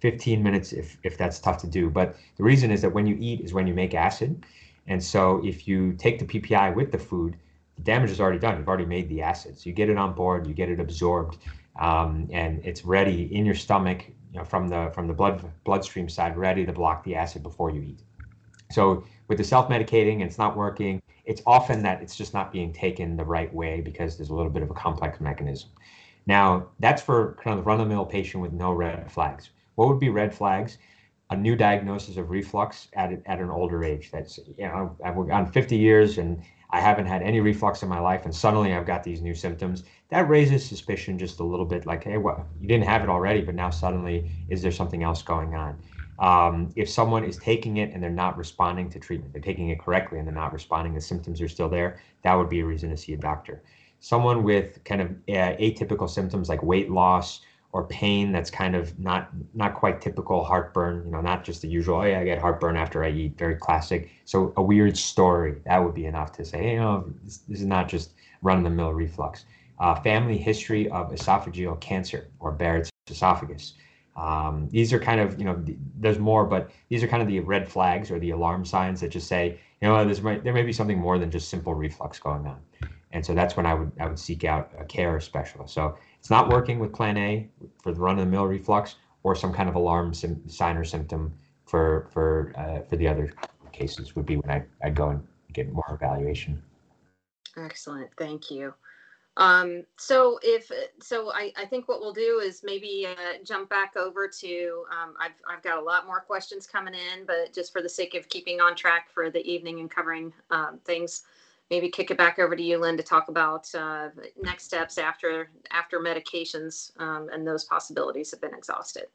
[SPEAKER 4] 15 minutes if, if that's tough to do. But the reason is that when you eat is when you make acid. And so if you take the PPI with the food, the damage is already done. You've already made the acid. So you get it on board, you get it absorbed, um, and it's ready in your stomach you know, from the from the blood bloodstream side, ready to block the acid before you eat. So with the self-medicating and it's not working, it's often that it's just not being taken the right way because there's a little bit of a complex mechanism. Now, that's for kind of the run-of-the-mill patient with no red flags. What would be red flags? A new diagnosis of reflux at, at an older age. That's, you know, I've gone 50 years and I haven't had any reflux in my life, and suddenly I've got these new symptoms. That raises suspicion just a little bit like, hey, well, you didn't have it already, but now suddenly, is there something else going on? Um, if someone is taking it and they're not responding to treatment, they're taking it correctly and they're not responding, the symptoms are still there, that would be a reason to see a doctor. Someone with kind of uh, atypical symptoms like weight loss or pain that's kind of not not quite typical heartburn you know not just the usual oh yeah i get heartburn after i eat very classic. So a weird story that would be enough to say hey, you know this, this is not just run-of-the-mill reflux. Uh, family history of esophageal cancer or barrett's esophagus. Um, these are kind of you know there's more but these are kind of the red flags or the alarm signs that just say you know there's there may be something more than just simple reflux going on. And so that's when i would i would seek out a care specialist. So it's not working with Plan A for the run-of-the-mill reflux, or some kind of alarm sim- sign or symptom for for uh, for the other cases would be when I I'd go and get more evaluation.
[SPEAKER 5] Excellent, thank you. Um, so if so, I, I think what we'll do is maybe uh, jump back over to. Um, I've I've got a lot more questions coming in, but just for the sake of keeping on track for the evening and covering um, things maybe kick it back over to you, Lynn, to talk about uh, next steps after after medications um, and those possibilities have been exhausted.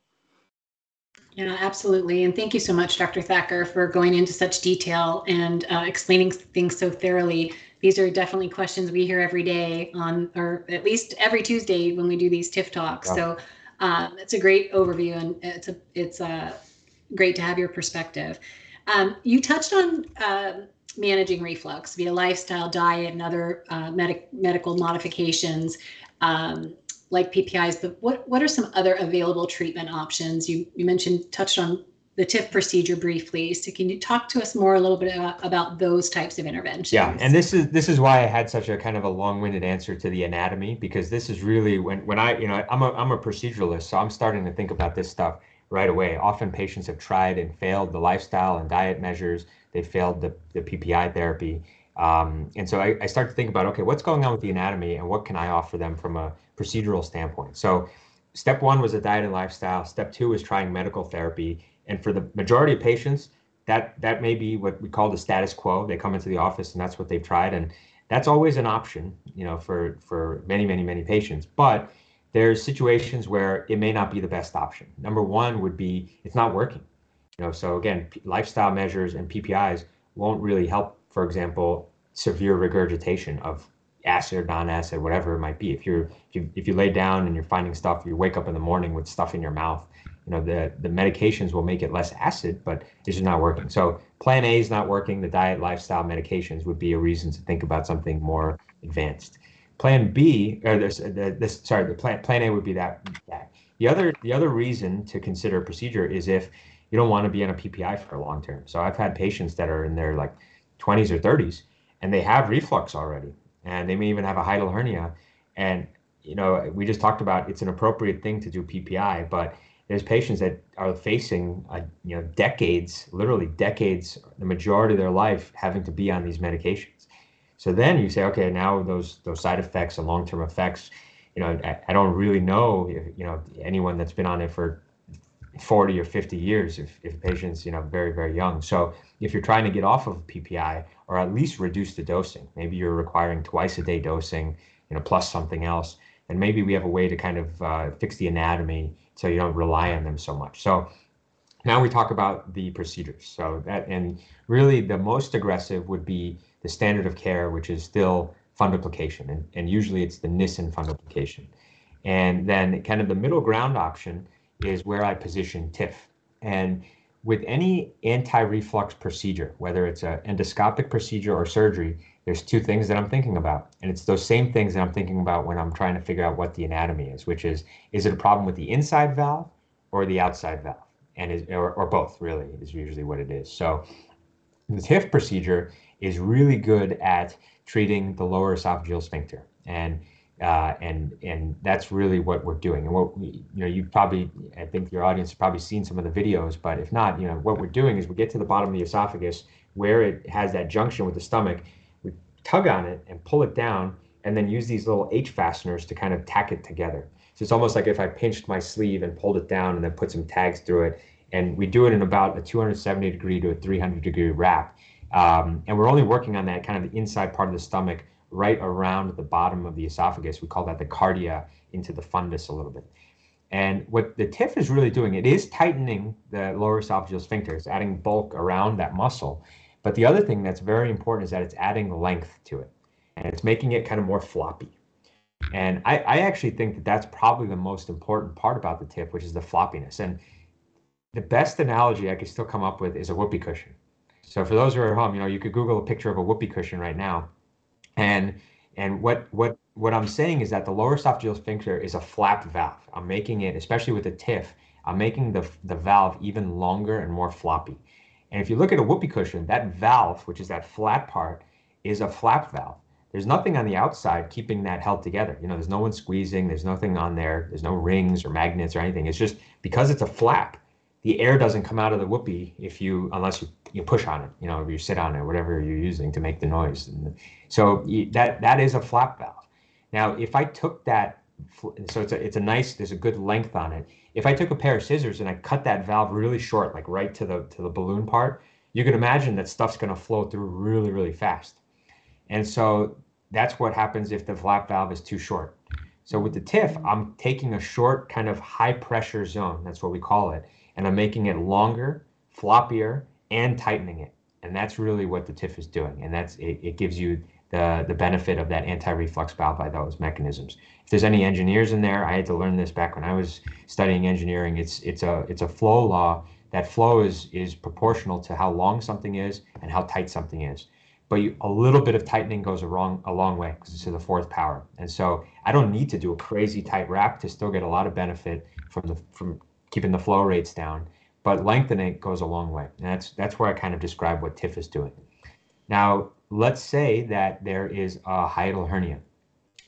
[SPEAKER 3] Yeah, absolutely. And thank you so much, Dr. Thaker, for going into such detail and uh, explaining things so thoroughly. These are definitely questions we hear every day on, or at least every Tuesday when we do these TIF talks. Yeah. So uh, it's a great overview, and it's a it's a uh, great to have your perspective. Um, you touched on uh, managing reflux via lifestyle, diet, and other uh, medic- medical modifications um, like PPIs. But what what are some other available treatment options? You you mentioned touched on the TIF procedure briefly. So can you talk to us more a little bit about, about those types of interventions?
[SPEAKER 4] Yeah, and this is this is why I had such a kind of a long-winded answer to the anatomy because this is really when when I you know I'm a I'm a proceduralist, so I'm starting to think about this stuff right away. Often patients have tried and failed the lifestyle and diet measures they failed the, the PPI therapy. Um, and so I, I start to think about, okay, what's going on with the anatomy and what can I offer them from a procedural standpoint? So step one was a diet and lifestyle. Step two is trying medical therapy. And for the majority of patients, that that may be what we call the status quo. They come into the office and that's what they've tried. And that's always an option, you know, for for many, many, many patients. But there's situations where it may not be the best option. Number one would be it's not working. Know, so again, p- lifestyle measures and PPIs won't really help. For example, severe regurgitation of acid or non-acid, whatever it might be. If you're if you if you lay down and you're finding stuff, you wake up in the morning with stuff in your mouth. You know, the the medications will make it less acid, but it's just not working. So Plan A is not working. The diet, lifestyle, medications would be a reason to think about something more advanced. Plan B, or this, this sorry, the plan Plan A would be that. that. The other the other reason to consider a procedure is if you don't want to be on a PPI for a long term. So I've had patients that are in their like 20s or 30s and they have reflux already and they may even have a hiatal hernia. And, you know, we just talked about it's an appropriate thing to do PPI, but there's patients that are facing, a, you know, decades, literally decades, the majority of their life having to be on these medications. So then you say, okay, now those those side effects and long-term effects, you know, I, I don't really know, if, you know, anyone that's been on it for 40 or 50 years if, if patients you know very very young. So if you're trying to get off of ppi or at least reduce the dosing maybe you're requiring twice a day dosing you know plus something else and maybe we have a way to kind of uh, fix the anatomy so you don't rely on them so much. So now we talk about the procedures. So that and really the most aggressive would be the standard of care which is still fundoplication and, and usually it's the nissen fundoplication and then kind of the middle ground option is where I position TIF. And with any anti-reflux procedure, whether it's an endoscopic procedure or surgery, there's two things that I'm thinking about. And it's those same things that I'm thinking about when I'm trying to figure out what the anatomy is, which is is it a problem with the inside valve or the outside valve? And is or, or both really is usually what it is. So the TIF procedure is really good at treating the lower esophageal sphincter. And uh, and and that's really what we're doing. And what we, you know, you probably, I think your audience has probably seen some of the videos, but if not, you know, what we're doing is we get to the bottom of the esophagus where it has that junction with the stomach, we tug on it and pull it down, and then use these little H fasteners to kind of tack it together. So it's almost like if I pinched my sleeve and pulled it down and then put some tags through it. And we do it in about a 270 degree to a 300 degree wrap. Um, and we're only working on that kind of the inside part of the stomach right around the bottom of the esophagus. We call that the cardia into the fundus a little bit. And what the TIF is really doing, it is tightening the lower esophageal sphincter. It's adding bulk around that muscle. But the other thing that's very important is that it's adding length to it. And it's making it kind of more floppy. And I, I actually think that that's probably the most important part about the TIF, which is the floppiness. And the best analogy I could still come up with is a whoopee cushion. So for those who are at home, you know, you could Google a picture of a whoopee cushion right now and and what what what I'm saying is that the lower esophageal sphincter is a flap valve. I'm making it, especially with the TIF, I'm making the the valve even longer and more floppy. And if you look at a whoopee cushion, that valve, which is that flat part, is a flap valve. There's nothing on the outside keeping that held together. You know, there's no one squeezing, there's nothing on there, there's no rings or magnets or anything. It's just because it's a flap, the air doesn't come out of the whoopee if you unless you, you push on it you know you sit on it whatever you're using to make the noise. And so that that is a flap valve. Now if i took that so it's a, it's a nice there's a good length on it. If i took a pair of scissors and i cut that valve really short like right to the to the balloon part you can imagine that stuff's going to flow through really really fast. And so that's what happens if the flap valve is too short. So with the TIF, I'm taking a short kind of high pressure zone. That's what we call it and I'm making it longer, floppier, and tightening it. And that's really what the TIF is doing. And that's it, it gives you the, the benefit of that anti-reflux valve by those mechanisms. If there's any engineers in there, I had to learn this back when I was studying engineering. It's it's a it's a flow law. That flow is is proportional to how long something is and how tight something is. But you, a little bit of tightening goes a wrong a long way because it's to the fourth power. And so I don't need to do a crazy tight wrap to still get a lot of benefit from the from keeping the flow rates down, but lengthening goes a long way. And that's that's where I kind of describe what TIF is doing. Now, let's say that there is a hiatal hernia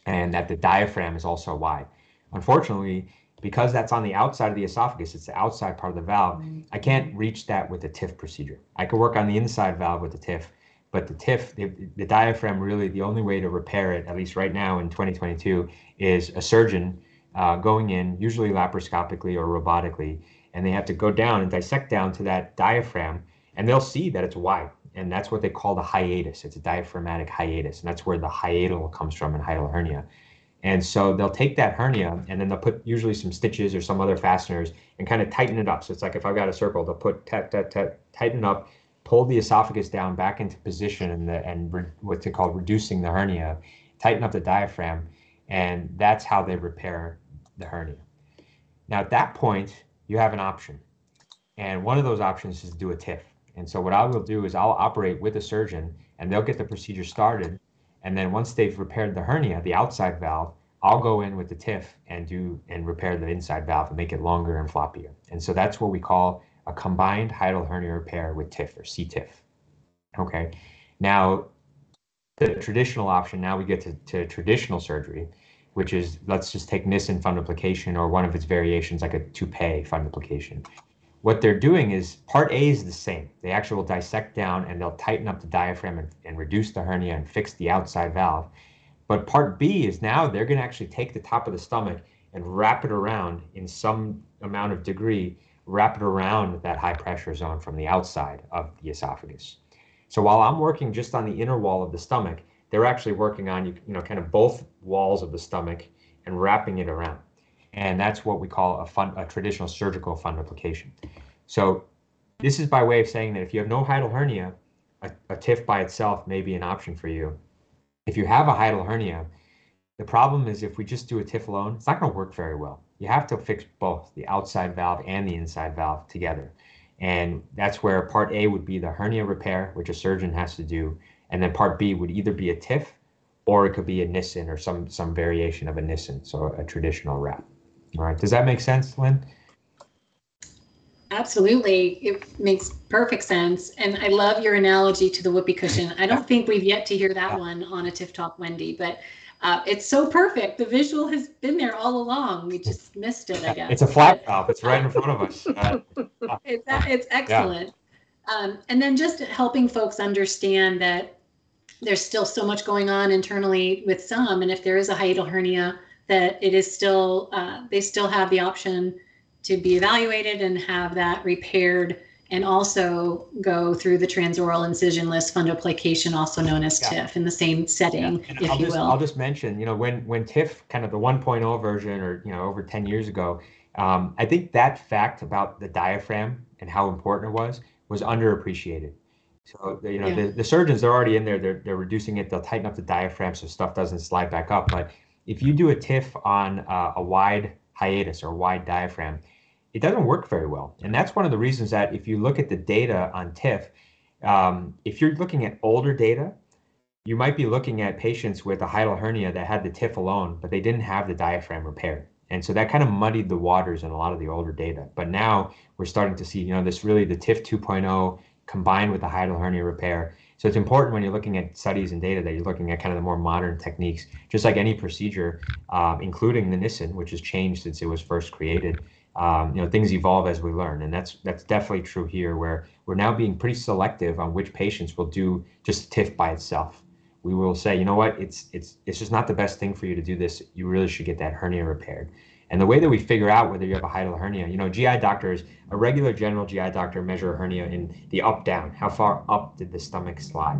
[SPEAKER 4] and that the diaphragm is also wide. Unfortunately, because that's on the outside of the esophagus, it's the outside part of the valve, I can't reach that with a TIF procedure. I could work on the inside valve with the TIF, but the TIF, the, the diaphragm, really the only way to repair it, at least right now in 2022, is a surgeon uh, going in, usually laparoscopically or robotically, and they have to go down and dissect down to that diaphragm, and they'll see that it's wide. And that's what they call the hiatus. It's a diaphragmatic hiatus, and that's where the hiatal comes from in hiatal hernia. And so they'll take that hernia and then they'll put usually some stitches or some other fasteners and kind of tighten it up. So it's like if I've got a circle, they'll put t- t- t- tighten up, pull the esophagus down back into position and the, and re- what's it called reducing the hernia, tighten up the diaphragm, and that's how they repair the hernia. Now, at that point, you have an option. And one of those options is to do a TIF. And so, what I will do is I'll operate with a surgeon and they'll get the procedure started. And then, once they've repaired the hernia, the outside valve, I'll go in with the TIF and do and repair the inside valve and make it longer and floppier. And so, that's what we call a combined hiatal hernia repair with TIF or CTIF. Okay. Now, the traditional option, now we get to, to traditional surgery which is let's just take Nissen fundoplication or one of its variations like a Toupet fundoplication. What they're doing is part A is the same. They actually will dissect down and they'll tighten up the diaphragm and, and reduce the hernia and fix the outside valve. But part B is now they're going to actually take the top of the stomach and wrap it around in some amount of degree, wrap it around that high pressure zone from the outside of the esophagus. So while I'm working just on the inner wall of the stomach, they're actually working on you, know, kind of both walls of the stomach and wrapping it around. And that's what we call a, fun, a traditional surgical fundoplication. So this is by way of saying that if you have no hiatal hernia, a, a TIF by itself may be an option for you. If you have a hiatal hernia, the problem is if we just do a TIF alone, it's not going to work very well. You have to fix both the outside valve and the inside valve together. And that's where part A would be the hernia repair, which a surgeon has to do. And then part B would either be a TIF or it could be a Nissen or some some variation of a Nissen, so a traditional wrap. All right, does that make sense, Lynn?
[SPEAKER 3] Absolutely. It makes perfect sense. And I love your analogy to the whoopee cushion. I don't think we've yet to hear that one on a TIF Talk Wendy, but uh, it's so perfect. The visual has been there all along. We just missed it, I guess.
[SPEAKER 4] It's a flat top. It's right in front of us.
[SPEAKER 3] Uh, it's, it's excellent. Yeah. Um, and then just helping folks understand that there's still so much going on internally with some. And if there is a hiatal hernia, that it is still, uh, they still have the option to be evaluated and have that repaired and also go through the transoral incisionless fundoplication, also known as yeah. TIF, in the same setting, yeah. if
[SPEAKER 4] I'll
[SPEAKER 3] you
[SPEAKER 4] just,
[SPEAKER 3] will.
[SPEAKER 4] I'll just mention, you know, when when TIF, kind of the 1.0 version, or you know, over 10 years ago, um, I think that fact about the diaphragm and how important it was was underappreciated. So you know, yeah. the, the surgeons they're already in there. They're they're reducing it. They'll tighten up the diaphragm so stuff doesn't slide back up. But if you do a TIF on uh, a wide hiatus or wide diaphragm, it doesn't work very well. And that's one of the reasons that if you look at the data on TIF, um, if you're looking at older data, you might be looking at patients with a hiatal hernia that had the TIF alone, but they didn't have the diaphragm repaired. And so that kind of muddied the waters in a lot of the older data. But now we're starting to see, you know, this really the TIF 2.0 combined with the hiatal hernia repair. So it's important when you're looking at studies and data that you're looking at kind of the more modern techniques, just like any procedure, um, including the Nissen, which has changed since it was first created. Um, you know things evolve as we learn and that's that's definitely true here where we're now being pretty selective on which patients will do just TIF by itself. We will say you know what? It's it's it's just not the best thing for you to do this. You really should get that hernia repaired and the way that we figure out whether you have a hiatal hernia you know GI doctors a regular general GI doctor measure a hernia in the up down how far up did the stomach slide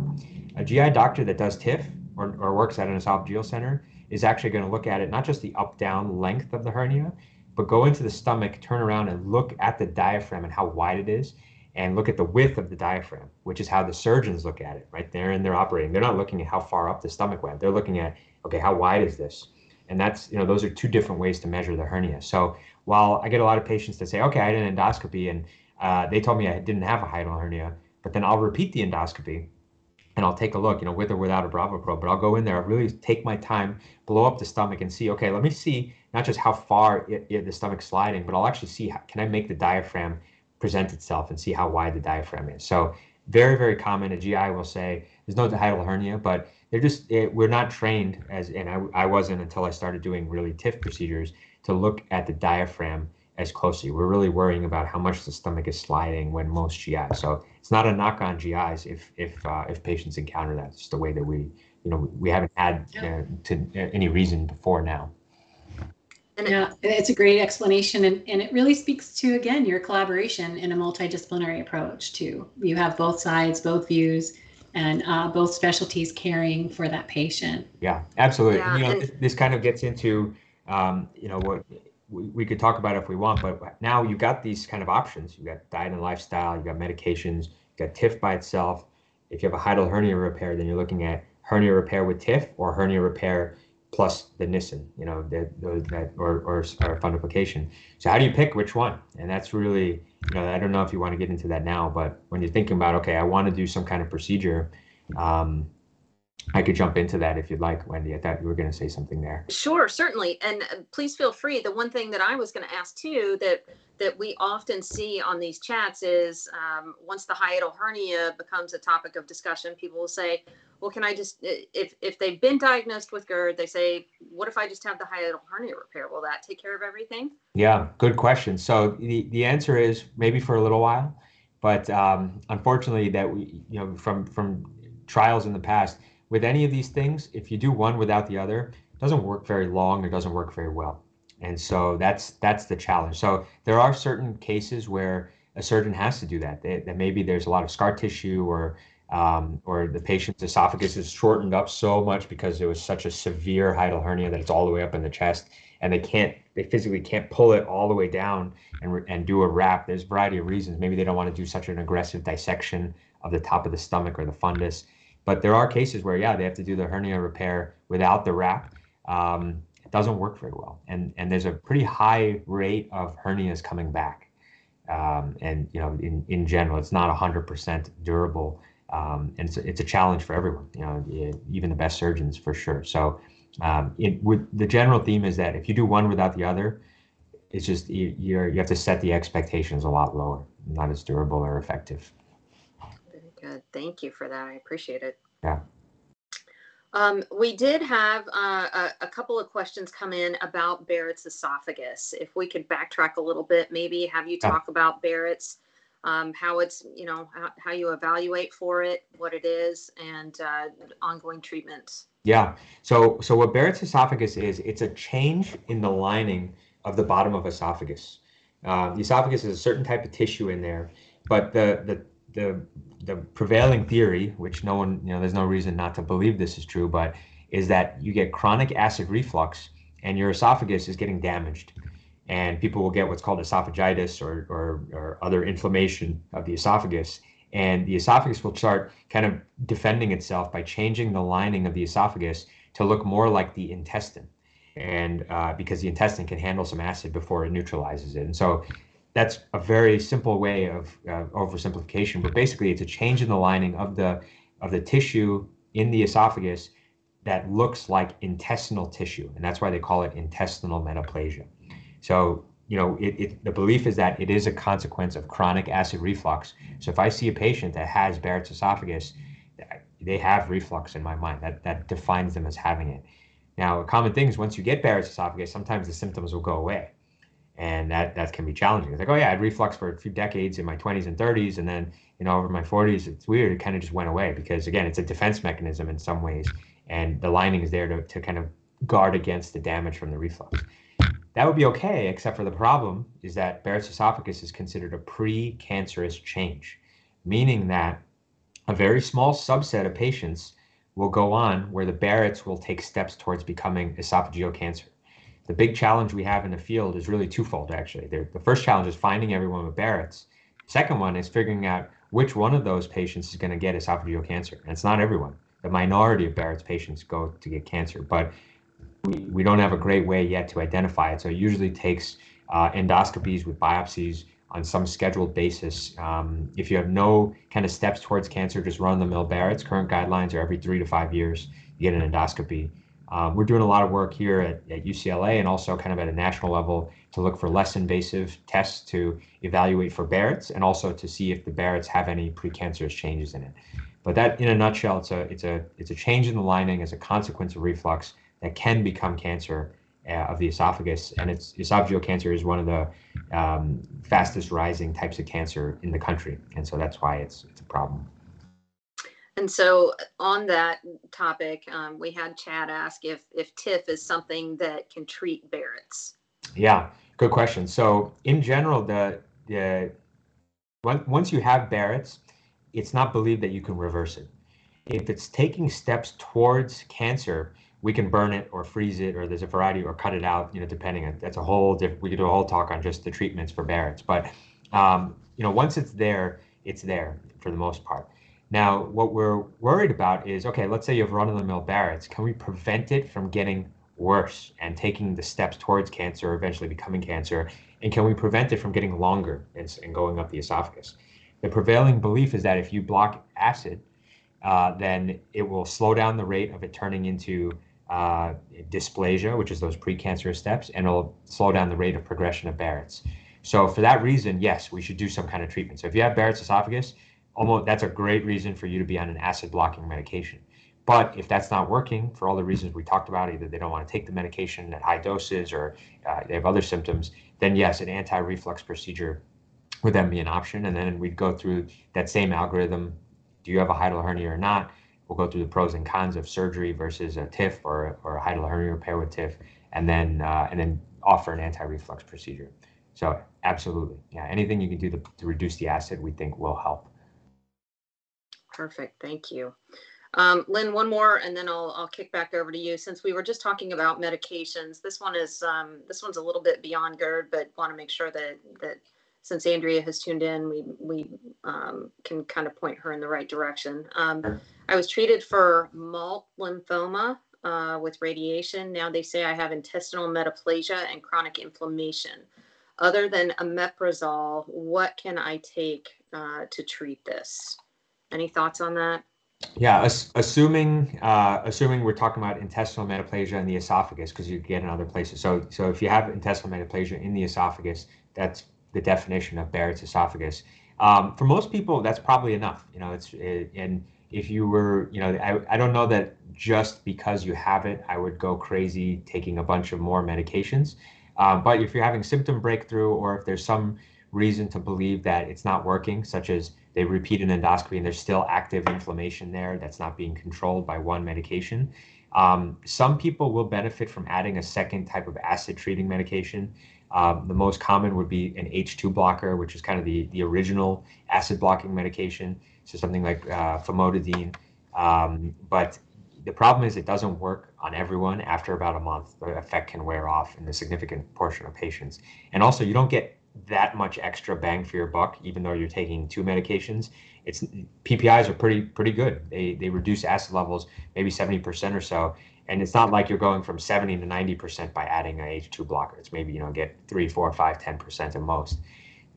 [SPEAKER 4] a GI doctor that does TIF or, or works at an esophageal center is actually going to look at it not just the up down length of the hernia but go into the stomach, turn around and look at the diaphragm and how wide it is, and look at the width of the diaphragm, which is how the surgeons look at it, right? They're in their operating. They're not looking at how far up the stomach went. They're looking at, okay, how wide is this? And that's, you know, those are two different ways to measure the hernia. So while I get a lot of patients that say, okay, I did an endoscopy and uh, they told me I didn't have a hiatal hernia, but then I'll repeat the endoscopy and I'll take a look, you know, with or without a Bravo probe, but I'll go in there, really take my time, blow up the stomach and see, okay, let me see not just how far it, it, the stomach's sliding, but I'll actually see how, can I make the diaphragm present itself and see how wide the diaphragm is. So very, very common. A GI will say there's no hiatal hernia, but they're just it, we're not trained as, and I, I wasn't until I started doing really TIF procedures to look at the diaphragm as closely. We're really worrying about how much the stomach is sliding when most GI. So it's not a knock on GIs if if uh, if patients encounter that. It's just the way that we you know we haven't had uh, to uh, any reason before now.
[SPEAKER 3] And yeah, it's a great explanation. And, and it really speaks to, again, your collaboration in a multidisciplinary approach, too. You have both sides, both views, and uh, both specialties caring for that patient.
[SPEAKER 4] Yeah, absolutely. Yeah, you know, this, this, kind of gets into, um, you know, what we, we could talk about if we want, but now you've got these kind of options. You've got diet and lifestyle, you've got medications, you've got TIF by itself. If you have a hiatal hernia repair, then you're looking at hernia repair with TIF or hernia repair plus the Nissen, you know, that, that or, or, or fundoplication. So how do you pick which one? And that's really, you know, I don't know if you want to get into that now, but when you're thinking about, okay, I want to do some kind of procedure, um, I could jump into that if you'd like, Wendy. I thought you were going to say something there.
[SPEAKER 5] Sure, certainly, and uh, please feel free. The one thing that I was going to ask too that that we often see on these chats is um, once the hiatal hernia becomes a topic of discussion, people will say, "Well, can I just if if they've been diagnosed with GERD, they say, what if I just have the hiatal hernia repair? Will that take care of everything?"
[SPEAKER 4] Yeah, good question. So the the answer is maybe for a little while, but um, unfortunately, that we you know from from trials in the past with any of these things, if you do one without the other, it doesn't work very long. It doesn't work very well. And so that's that's the challenge. So there are certain cases where a surgeon has to do that. that maybe there's a lot of scar tissue or um, or the patient's esophagus is shortened up so much because it was such a severe hiatal hernia that it's all the way up in the chest and they can't they physically can't pull it all the way down and, and do a wrap there's a variety of reasons maybe they don't want to do such an aggressive dissection of the top of the stomach or the fundus but there are cases where, yeah, they have to do the hernia repair without the wrap. Um, it doesn't work very well, and and there's a pretty high rate of hernias coming back. Um, and you know, in in general, it's not 100% durable Um, and it's a, it's a challenge for everyone, you know, even the best surgeons for sure. So, um, it, with, the general theme is that if you do one without the other, it's just you, you're you have to set the expectations a lot lower, not as durable or effective.
[SPEAKER 5] Very good. Thank you for that. I appreciate it.
[SPEAKER 4] Yeah.
[SPEAKER 5] Um, we did have uh, a, a, couple of questions come in about Barrett's esophagus. If we could backtrack a little bit, maybe have you talk yeah. about Barrett's, um, how it's, you know, how, how, you evaluate for it, what it is, and uh, ongoing treatments.
[SPEAKER 4] Yeah. So, so what Barrett's esophagus is, it's a change in the lining of the bottom of esophagus. Uh, the esophagus is a certain type of tissue in there, but the the the the prevailing theory, which no one, you know, there's no reason not to believe this is true, but is that you get chronic acid reflux and your esophagus is getting damaged. And people will get what's called esophagitis or, or, or other inflammation of the esophagus. And the esophagus will start kind of defending itself by changing the lining of the esophagus to look more like the intestine. And uh, because the intestine can handle some acid before it neutralizes it. And so that's a very simple way of uh, oversimplification, but basically it's a change in the lining of the of the tissue in the esophagus that looks like intestinal tissue, and that's why they call it intestinal metaplasia. So you know, it, it, the belief is that it is a consequence of chronic acid reflux. So if I see a patient that has Barrett's esophagus, they have reflux in my mind. That that defines them as having it. Now, a common thing is once you get Barrett's esophagus, sometimes the symptoms will go away and that that can be challenging. It's like, oh yeah, I had reflux for a few decades in my 20s and 30s, and then you know over my 40s, it's weird. It kind of just went away because again, it's a defense mechanism in some ways, and the lining is there to to kind of guard against the damage from the reflux. That would be okay, except for the problem is that Barrett's esophagus is considered a pre-cancerous change, meaning that a very small subset of patients will go on where the Barrett's will take steps towards becoming esophageal cancer the big challenge we have in the field is really twofold, actually. The first challenge is finding everyone with Barrett's. Second one is figuring out which one of those patients is going to get esophageal cancer. And it's not everyone. The minority of Barrett's patients go to get cancer, but we, we don't have a great way yet to identify it. So it usually takes uh, endoscopies with biopsies on some scheduled basis. Um, if you have no kind of steps towards cancer, just run the mill Barrett's. Current guidelines are every three to five years, you get an endoscopy. Um, we're doing a lot of work here at, at UCLA and also kind of at a national level to look for less invasive tests to evaluate for Barrett's and also to see if the Barrett's have any precancerous changes in it. But that, in a nutshell, it's a it's a it's a change in the lining as a consequence of reflux that can become cancer uh, of the esophagus, and it's esophageal cancer is one of the um, fastest rising types of cancer in the country, and so that's why it's it's a problem.
[SPEAKER 5] And so, on that topic, um, we had Chad ask if if TIF is something that can treat Barrett's.
[SPEAKER 4] Yeah, good question. So, in general, the the once you have Barrett's, it's not believed that you can reverse it. If it's taking steps towards cancer, we can burn it or freeze it, or there's a variety, or cut it out. You know, depending on that's a whole. We could do a whole talk on just the treatments for Barrett's, but um, you know, once it's there, it's there for the most part. Now, what we're worried about is okay, let's say you have run of the mill Barrett's. Can we prevent it from getting worse and taking the steps towards cancer, eventually becoming cancer? And can we prevent it from getting longer and, and going up the esophagus? The prevailing belief is that if you block acid, uh, then it will slow down the rate of it turning into uh, dysplasia, which is those precancerous steps, and it'll slow down the rate of progression of Barrett's. So for that reason, yes, we should do some kind of treatment. So if you have Barrett's esophagus, almost that's a great reason for you to be on an acid blocking medication. But if that's not working for all the reasons we talked about, either they don't want to take the medication at high doses or uh, they have other symptoms, then yes, an anti-reflux procedure would then be an option. And then we'd go through that same algorithm. Do you have a hiatal hernia or not? We'll go through the pros and cons of surgery versus a TIF or, or a hiatal hernia repair with TIF, and then uh, and then offer an anti-reflux procedure. So absolutely, yeah, anything you can do to, to reduce the acid, we think will help.
[SPEAKER 5] Perfect. Thank you. Um, Lynn, one more, and then I'll, I'll kick back over to you. Since we were just talking about medications, this one is um, this one's a little bit beyond GERD, but want to make sure that that since Andrea has tuned in, we we um, can kind of point her in the right direction. Um, I was treated for MALT lymphoma uh, with radiation. Now they say I have intestinal metaplasia and chronic inflammation. Other than omeprazole, what can I take uh, to treat this? Any thoughts on that?
[SPEAKER 4] Yeah, as, assuming uh, assuming we're talking about intestinal metaplasia in the esophagus, because you get in other places. So so if you have intestinal metaplasia in the esophagus, that's the definition of Barrett's esophagus. Um, for most people, that's probably enough. You know, it's it, and if you were, you know, I, I don't know that just because you have it, I would go crazy taking a bunch of more medications. Um, but if you're having symptom breakthrough, or if there's some reason to believe that it's not working, such as they repeat an endoscopy and there's still active inflammation there that's not being controlled by one medication. Um, some people will benefit from adding a second type of acid treating medication. Um, the most common would be an H2 blocker, which is kind of the, the original acid blocking medication. So something like uh, famotidine. Um, but the problem is it doesn't work on everyone after about a month. The effect can wear off in a significant portion of patients. And also, you don't get that much extra bang for your buck, even though you're taking two medications. It's PPIs are pretty pretty good. They they reduce acid levels maybe 70% or so, and it's not like you're going from 70 to 90% by adding a H2 blocker. It's maybe you know get three, four, five, 10% at most.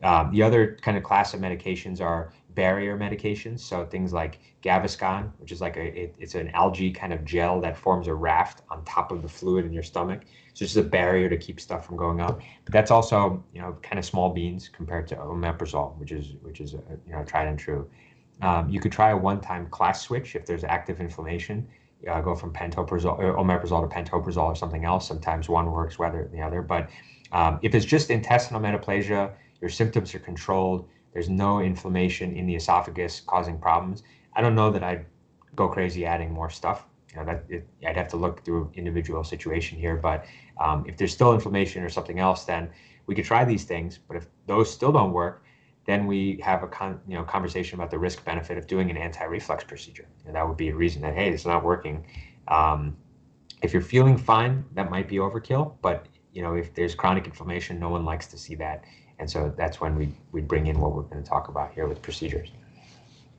[SPEAKER 4] Um, the other kind of class of medications are barrier medications. So things like Gaviscon, which is like a it, it's an algae kind of gel that forms a raft on top of the fluid in your stomach. So it's just a barrier to keep stuff from going up. But that's also you know kind of small beans compared to omeprazole, which is which is a, you know tried and true. Um, you could try a one-time class switch if there's active inflammation. Uh, go from pantoprazole, or omeprazole to pantoprazole or something else. Sometimes one works rather than the other. But um, if it's just intestinal metaplasia, your symptoms are controlled there's no inflammation in the esophagus causing problems. I don't know that I'd go crazy adding more stuff. You know, that it, I'd have to look through individual situation here. But um, if there's still inflammation or something else, then we could try these things. But if those still don't work, then we have a con, you know conversation about the risk benefit of doing an anti-reflux procedure. And that would be a reason that hey, it's not working. Um, if you're feeling fine, that might be overkill. But you know, if there's chronic inflammation, no one likes to see that. And so that's when we we bring in what we're going to talk about here with procedures.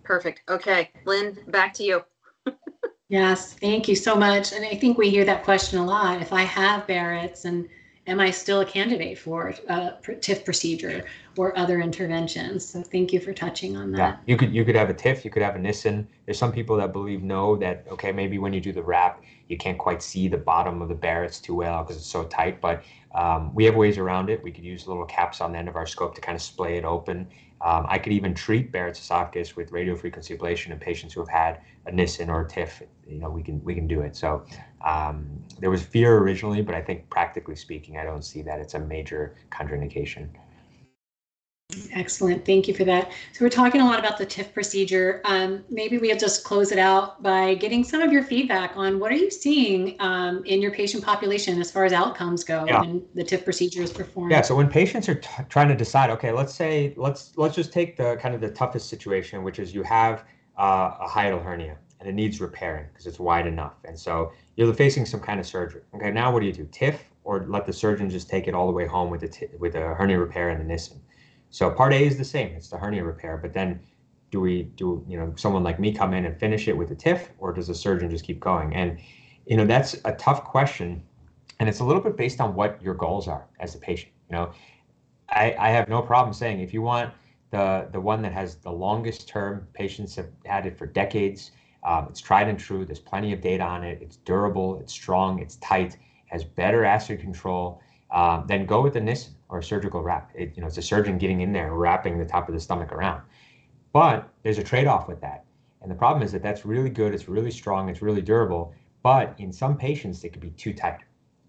[SPEAKER 5] Perfect. Okay, Lynn, back to you.
[SPEAKER 3] yes, thank you so much. And I think we hear that question a lot. If I have Barrett's and am I still a candidate for a TIF procedure or other interventions? So thank you for touching on that.
[SPEAKER 4] Yeah, you could you could have a TIF, you could have a Nissen. There's some people that believe no, that okay, maybe when you do the wrap, you can't quite see the bottom of the Barrett's too well because it's so tight. But um, we have ways around it. We could use little caps on the end of our scope to kind of splay it open. Um, I could even treat Barrett's esophagus with radiofrequency ablation in patients who have had a Nissen or a TIF. You know, we can we can do it. So um, there was fear originally, but I think practically speaking, I don't see that it's a major contraindication.
[SPEAKER 3] Excellent. Thank you for that. So we're talking a lot about the TIF procedure. Um, maybe we'll just close it out by getting some of your feedback on what are you seeing um, in your patient population as far as outcomes go yeah. when the TIF procedure is performed.
[SPEAKER 4] Yeah. So when patients are t- trying to decide, okay, let's say let's let's just take the kind of the toughest situation, which is you have uh, a hiatal hernia and it needs repairing because it's wide enough, and so you're facing some kind of surgery. Okay. Now what do you do? TIF or let the surgeon just take it all the way home with the t- with a hernia repair and a Nissen? So part A is the same. It's the hernia repair, but then do we do you know someone like me come in and finish it with a TIF, or does the surgeon just keep going? And you know that's a tough question, and it's a little bit based on what your goals are as a patient. You know, I, I have no problem saying if you want the the one that has the longest term, patients have had it for decades. Um, it's tried and true. There's plenty of data on it. It's durable. It's strong. It's tight. Has better acid control. Um, then go with the Nissen or surgical wrap. It, you know, it's a surgeon getting in there, wrapping the top of the stomach around. But there's a trade-off with that. And the problem is that that's really good, it's really strong, it's really durable, but in some patients it could be too tight.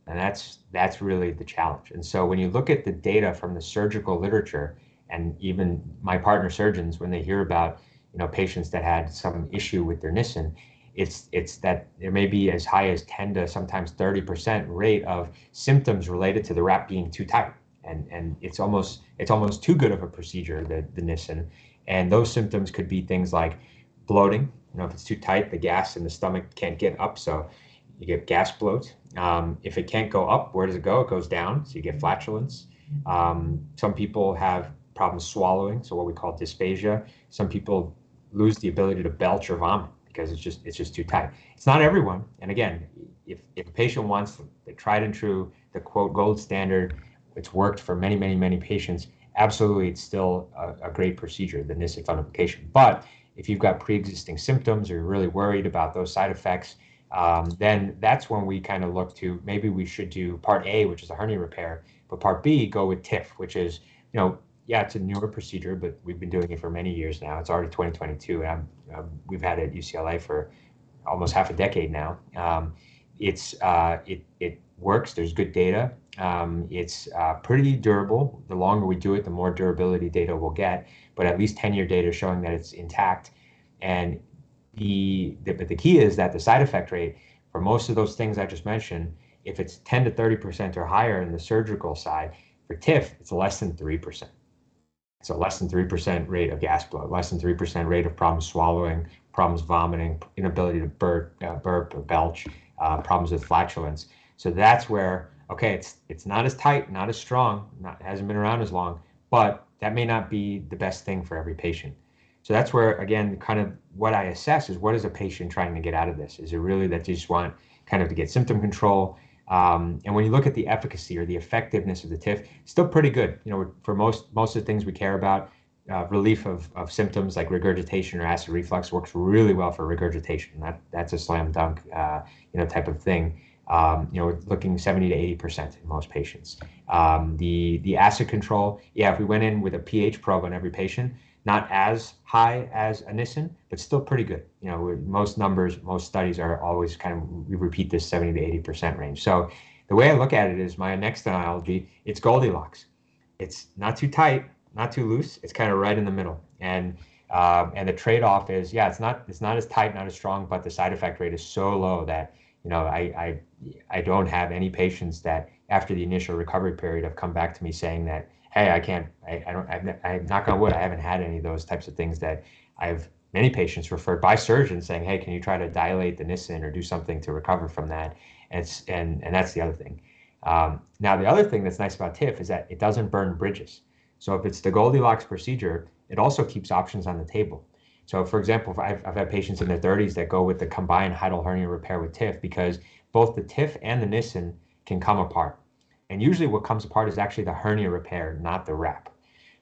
[SPEAKER 4] And that's that's really the challenge. And so when you look at the data from the surgical literature and even my partner surgeons when they hear about, you know, patients that had some issue with their Nissen, it's it's that there may be as high as 10 to sometimes 30% rate of symptoms related to the wrap being too tight and and it's almost it's almost too good of a procedure the the Nissen, and those symptoms could be things like bloating. You know, if it's too tight, the gas in the stomach can't get up, so you get gas bloat. Um, if it can't go up, where does it go? It goes down, so you get flatulence. Um, some people have problems swallowing, so what we call dysphagia. Some people lose the ability to belch or vomit because it's just it's just too tight. It's not everyone, and again, if if a patient wants the tried and true, the quote gold standard it's worked for many, many, many patients. Absolutely, it's still a, a great procedure, the Nissen fundoplication. But if you've got pre-existing symptoms or you're really worried about those side effects, um, then that's when we kind of look to maybe we should do part A, which is a hernia repair, but part B, go with TIF, which is, you know, yeah, it's a newer procedure, but we've been doing it for many years now. It's already 2022, and we've had it at UCLA for almost half a decade now. Um, it's uh, it it works. There's good data. Um, it's uh, pretty durable. The longer we do it, the more durability data we'll get. But at least 10 year data showing that it's intact. And the, the but the key is that the side effect rate for most of those things I just mentioned, if it's 10 to 30 percent or higher in the surgical side, for TIF, it's less than three percent. So less than 3% rate of gas bloat, less than 3% rate of problems swallowing, problems vomiting, inability to burp, uh, burp or belch, uh, problems with flatulence. So that's where, okay, it's it's not as tight, not as strong, not hasn't been around as long, but that may not be the best thing for every patient. So that's where, again, kind of what I assess is what is a patient trying to get out of this? Is it really that they just want kind of to get symptom control? Um, and when you look at the efficacy or the effectiveness of the TIF, still pretty good. You know, for most most of the things we care about, uh, relief of, of symptoms like regurgitation or acid reflux works really well for regurgitation. That that's a slam dunk, uh, you know, type of thing. Um, you know, looking 70 to 80 percent in most patients. Um, the the acid control, yeah, if we went in with a pH probe on every patient, not as high as a Nissen, but still pretty good. You know, most numbers, most studies are always kind of we repeat this 70 to 80 percent range. So the way I look at it is my next analogy, it's Goldilocks. It's not too tight, not too loose. It's kind of right in the middle. And um, and the trade-off is, yeah, it's not it's not as tight, not as strong, but the side effect rate is so low that you know I I I don't have any patients that after the initial recovery period have come back to me saying that hey, I can't, I, I don't, I'm, I'm knock on wood, I haven't had any of those types of things that I've many patients referred by surgeons saying, hey, can you try to dilate the Nissen or do something to recover from that? And it's, and, and that's the other thing. Um, now, the other thing that's nice about TIF is that it doesn't burn bridges. So if it's the Goldilocks procedure, it also keeps options on the table. So for example, I've, I've had patients in their 30s that go with the combined hiatal hernia repair with TIF because both the TIF and the Nissen can come apart. And usually what comes apart is actually the hernia repair, not the wrap.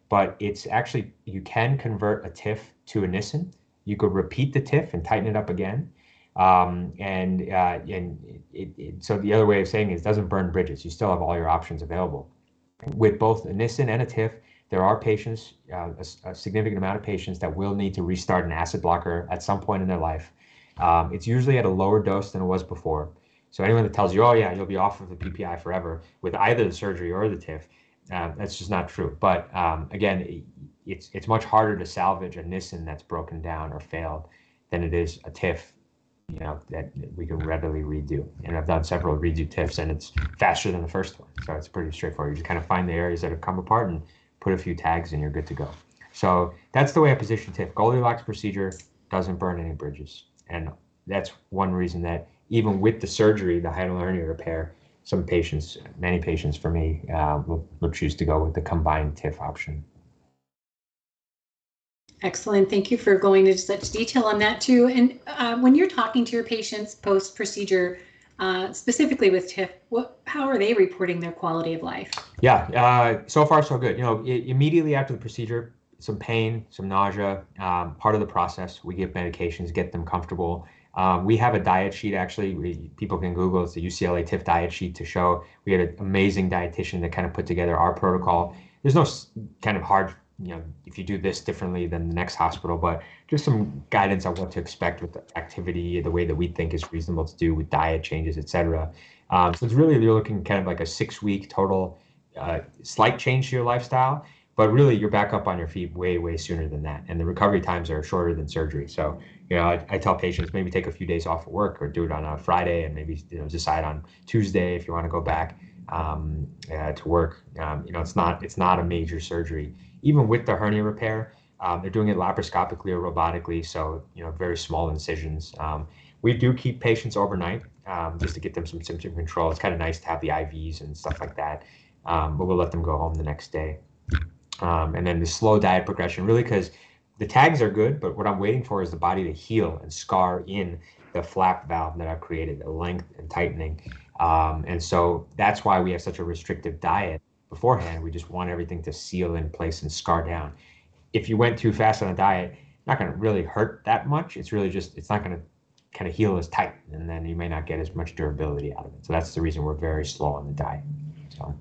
[SPEAKER 4] But it's actually, you can convert a TIF to a Nissen. You could repeat the TIF and tighten it up again. Um, and uh, and it, it, so the other way of saying it it doesn't burn bridges. You still have all your options available. With both a Nissen and a TIF, there are patients, uh, a, a, significant amount of patients that will need to restart an acid blocker at some point in their life. Um, it's usually at a lower dose than it was before. So anyone that tells you, oh yeah, you'll be off of the PPI forever with either the surgery or the TIF, uh, that's just not true. But um, again, it's it's much harder to salvage a Nissen that's broken down or failed than it is a TIF, you know, that we can readily redo. And I've done several redo TIFs, and it's faster than the first one. So it's pretty straightforward. You just kind of find the areas that have come apart and put a few tags, and you're good to go. So that's the way I position TIF. Goldilocks procedure doesn't burn any bridges, and that's one reason that even with the surgery, the hiatal hernia repair, some patients, many patients for me, uh, will, will choose to go with the combined TIF option.
[SPEAKER 3] Excellent. Thank you for going into such detail on that too. And uh, when you're talking to your patients post procedure, uh, specifically with TIF, what how are they reporting their quality of life?
[SPEAKER 4] Yeah, uh, so far so good. You know, immediately after the procedure, some pain, some nausea, um, part of the process. We give medications, get them comfortable. Um, we have a diet sheet actually. We, people can Google it's the UCLA TIF diet sheet to show. We had an amazing dietitian that kind of put together our protocol. There's no kind of hard, you know, if you do this differently than the next hospital, but just some guidance on what to expect with the activity, the way that we think is reasonable to do with diet changes, etc. Um, so it's really you're looking kind of like a six week total uh, slight change to your lifestyle but really you're back up on your feet way way sooner than that. And the recovery times are shorter than surgery. So you know i, I tell patients maybe take a few days off of work or do it on a friday and maybe you know decide on tuesday if you want to go back um, uh, to work. Um, you know it's not it's not a major surgery even with the hernia repair um, they're doing it laparoscopically or robotically so you know very small incisions. Um, we do keep patients overnight um, just to get them some symptom control. It's kind of nice to have the ivs and stuff like that um, but we'll let them go home the next day. Um, and then the slow diet progression, really because the tags are good, but what I'm waiting for is the body to heal and scar in the flap valve that I've created, the length and tightening. Um, and so that's why we have such a restrictive diet beforehand. We just want everything to seal in place and scar down. If you went too fast on a diet, not going to really hurt that much. It's really just it's not going to kind of heal as tight, and then you may not get as much durability out of it. So that's the reason we're very slow on the diet. So.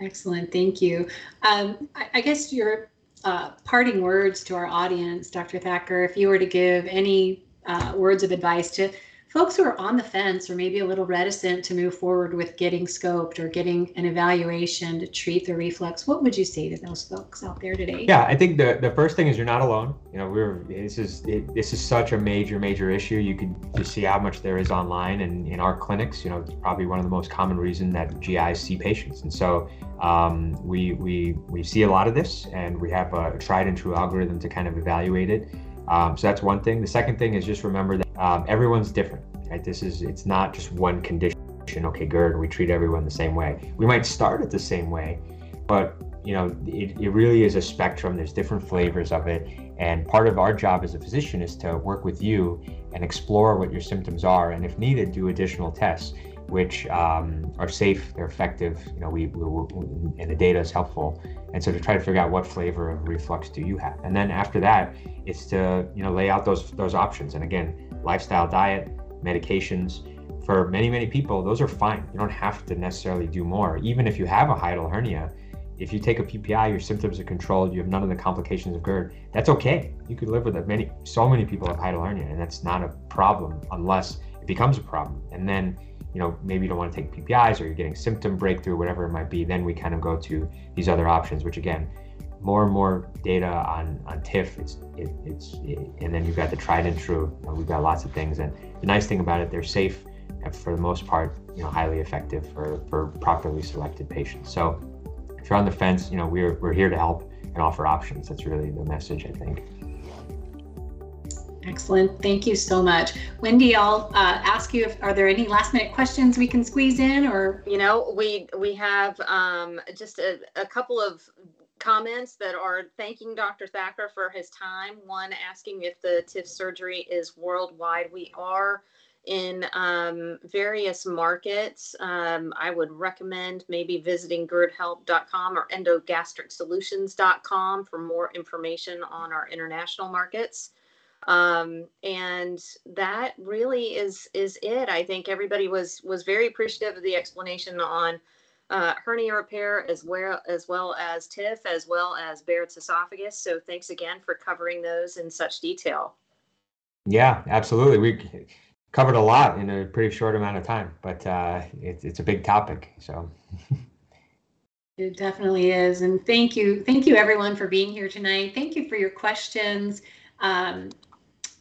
[SPEAKER 3] Excellent, thank you. Um, I, I, guess your uh, parting words to our audience, Dr. Thaker, if you were to give any uh, words of advice to folks who are on the fence or maybe a little reticent to move forward with getting scoped or getting an evaluation to treat the reflux, what would you say to those folks out there today?
[SPEAKER 4] Yeah, I think the, the first thing is you're not alone. You know, we're this is it, this is such a major major issue. You can see how much there is online and in our clinics. You know, it's probably one of the most common reason that GIs see patients, and so um, we we we see a lot of this, and we have a tried and true algorithm to kind of evaluate it. Um, so that's one thing. The second thing is just remember that um, everyone's different. Right? This is it's not just one condition. Okay, GERD. We treat everyone the same way. We might start it the same way, but you know it, it really is a spectrum. There's different flavors of it, and part of our job as a physician is to work with you and explore what your symptoms are, and if needed, do additional tests which um, are safe, they're effective. You know, we, we, we, and the data is helpful. And so to try to figure out what flavor of reflux do you have, and then after that, it's to you know lay out those those options. And again, lifestyle, diet, medications. For many many people, those are fine. You don't have to necessarily do more. Even if you have a hiatal hernia, if you take a PPI, your symptoms are controlled. You have none of the complications of GERD. That's okay. You could live with it. Many so many people have hiatal hernia, and that's not a problem unless it becomes a problem. And then you know, maybe you don't want to take PPIs or you're getting symptom breakthrough, whatever it might be, then we kind of go to these other options, which again, more and more data on, on TIF, it's, it, it's, it, and then you've got the tried and true, you know, we've got lots of things. And the nice thing about it, they're safe and for the most part, you know, highly effective for, for properly selected patients. So if you're on the fence, you know, we're, we're here to help and offer options. That's really the message, I think.
[SPEAKER 3] Excellent. Thank you so much. Wendy, I'll uh, ask you if are there any last minute questions we can squeeze in or
[SPEAKER 5] you know, we we have um, just a, a couple of comments that are thanking Dr. Thaker for his time. One asking if the TIF surgery is worldwide. We are in um, various markets. Um, I would recommend maybe visiting gerdhelp.com or endogastricsolutions.com for more information on our international markets um, and that really is is it i think everybody was was very appreciative of the explanation on uh, hernia repair as well as well as TIF as well as Barrett's esophagus. So thanks again for covering those in such detail.
[SPEAKER 4] Yeah, absolutely. We covered a lot in a pretty short amount of time, but uh, it, it's a big topic. So.
[SPEAKER 3] It definitely is. And thank you. Thank you, everyone, for being here tonight. Thank you for your questions. Um,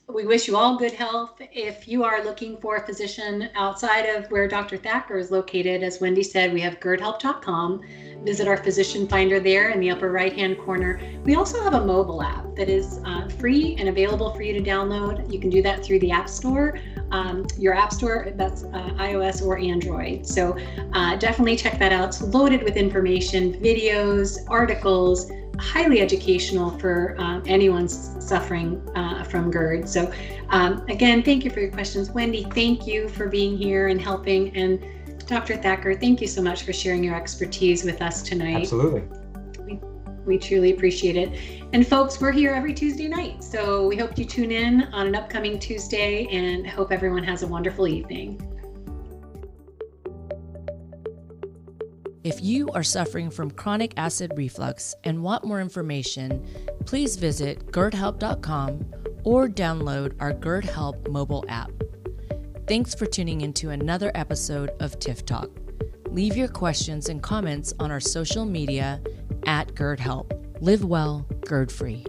[SPEAKER 3] we wish you all good health. If you are looking for a physician outside of where Dr. Thaker is located, as Wendy said, we have gerdhelp.com. Visit our physician finder there in the upper right hand corner. We also have a mobile app that is uh, free and available for you to download. You can do that through the App Store, um, your App Store, that's uh, iOS or Android. So uh, definitely check that out. It's loaded with information, videos, articles highly educational for uh, anyone suffering uh, from GERD. So, um, again, thank you for your questions. Wendy, thank you for being here and helping. And Dr. Thaker, thank you so much for sharing your expertise with us tonight.
[SPEAKER 4] Absolutely.
[SPEAKER 3] We, we truly appreciate it. And folks, we're here every Tuesday night. So we hope you tune in on an upcoming Tuesday and hope everyone has a wonderful evening.
[SPEAKER 1] If you are suffering from chronic acid reflux and want more information, please visit gerdhelp.com or download our GERD Help mobile app. Thanks for tuning into another episode of TIF Talk. Leave your questions and comments on our social media at GERD Help. Live well, GERD free.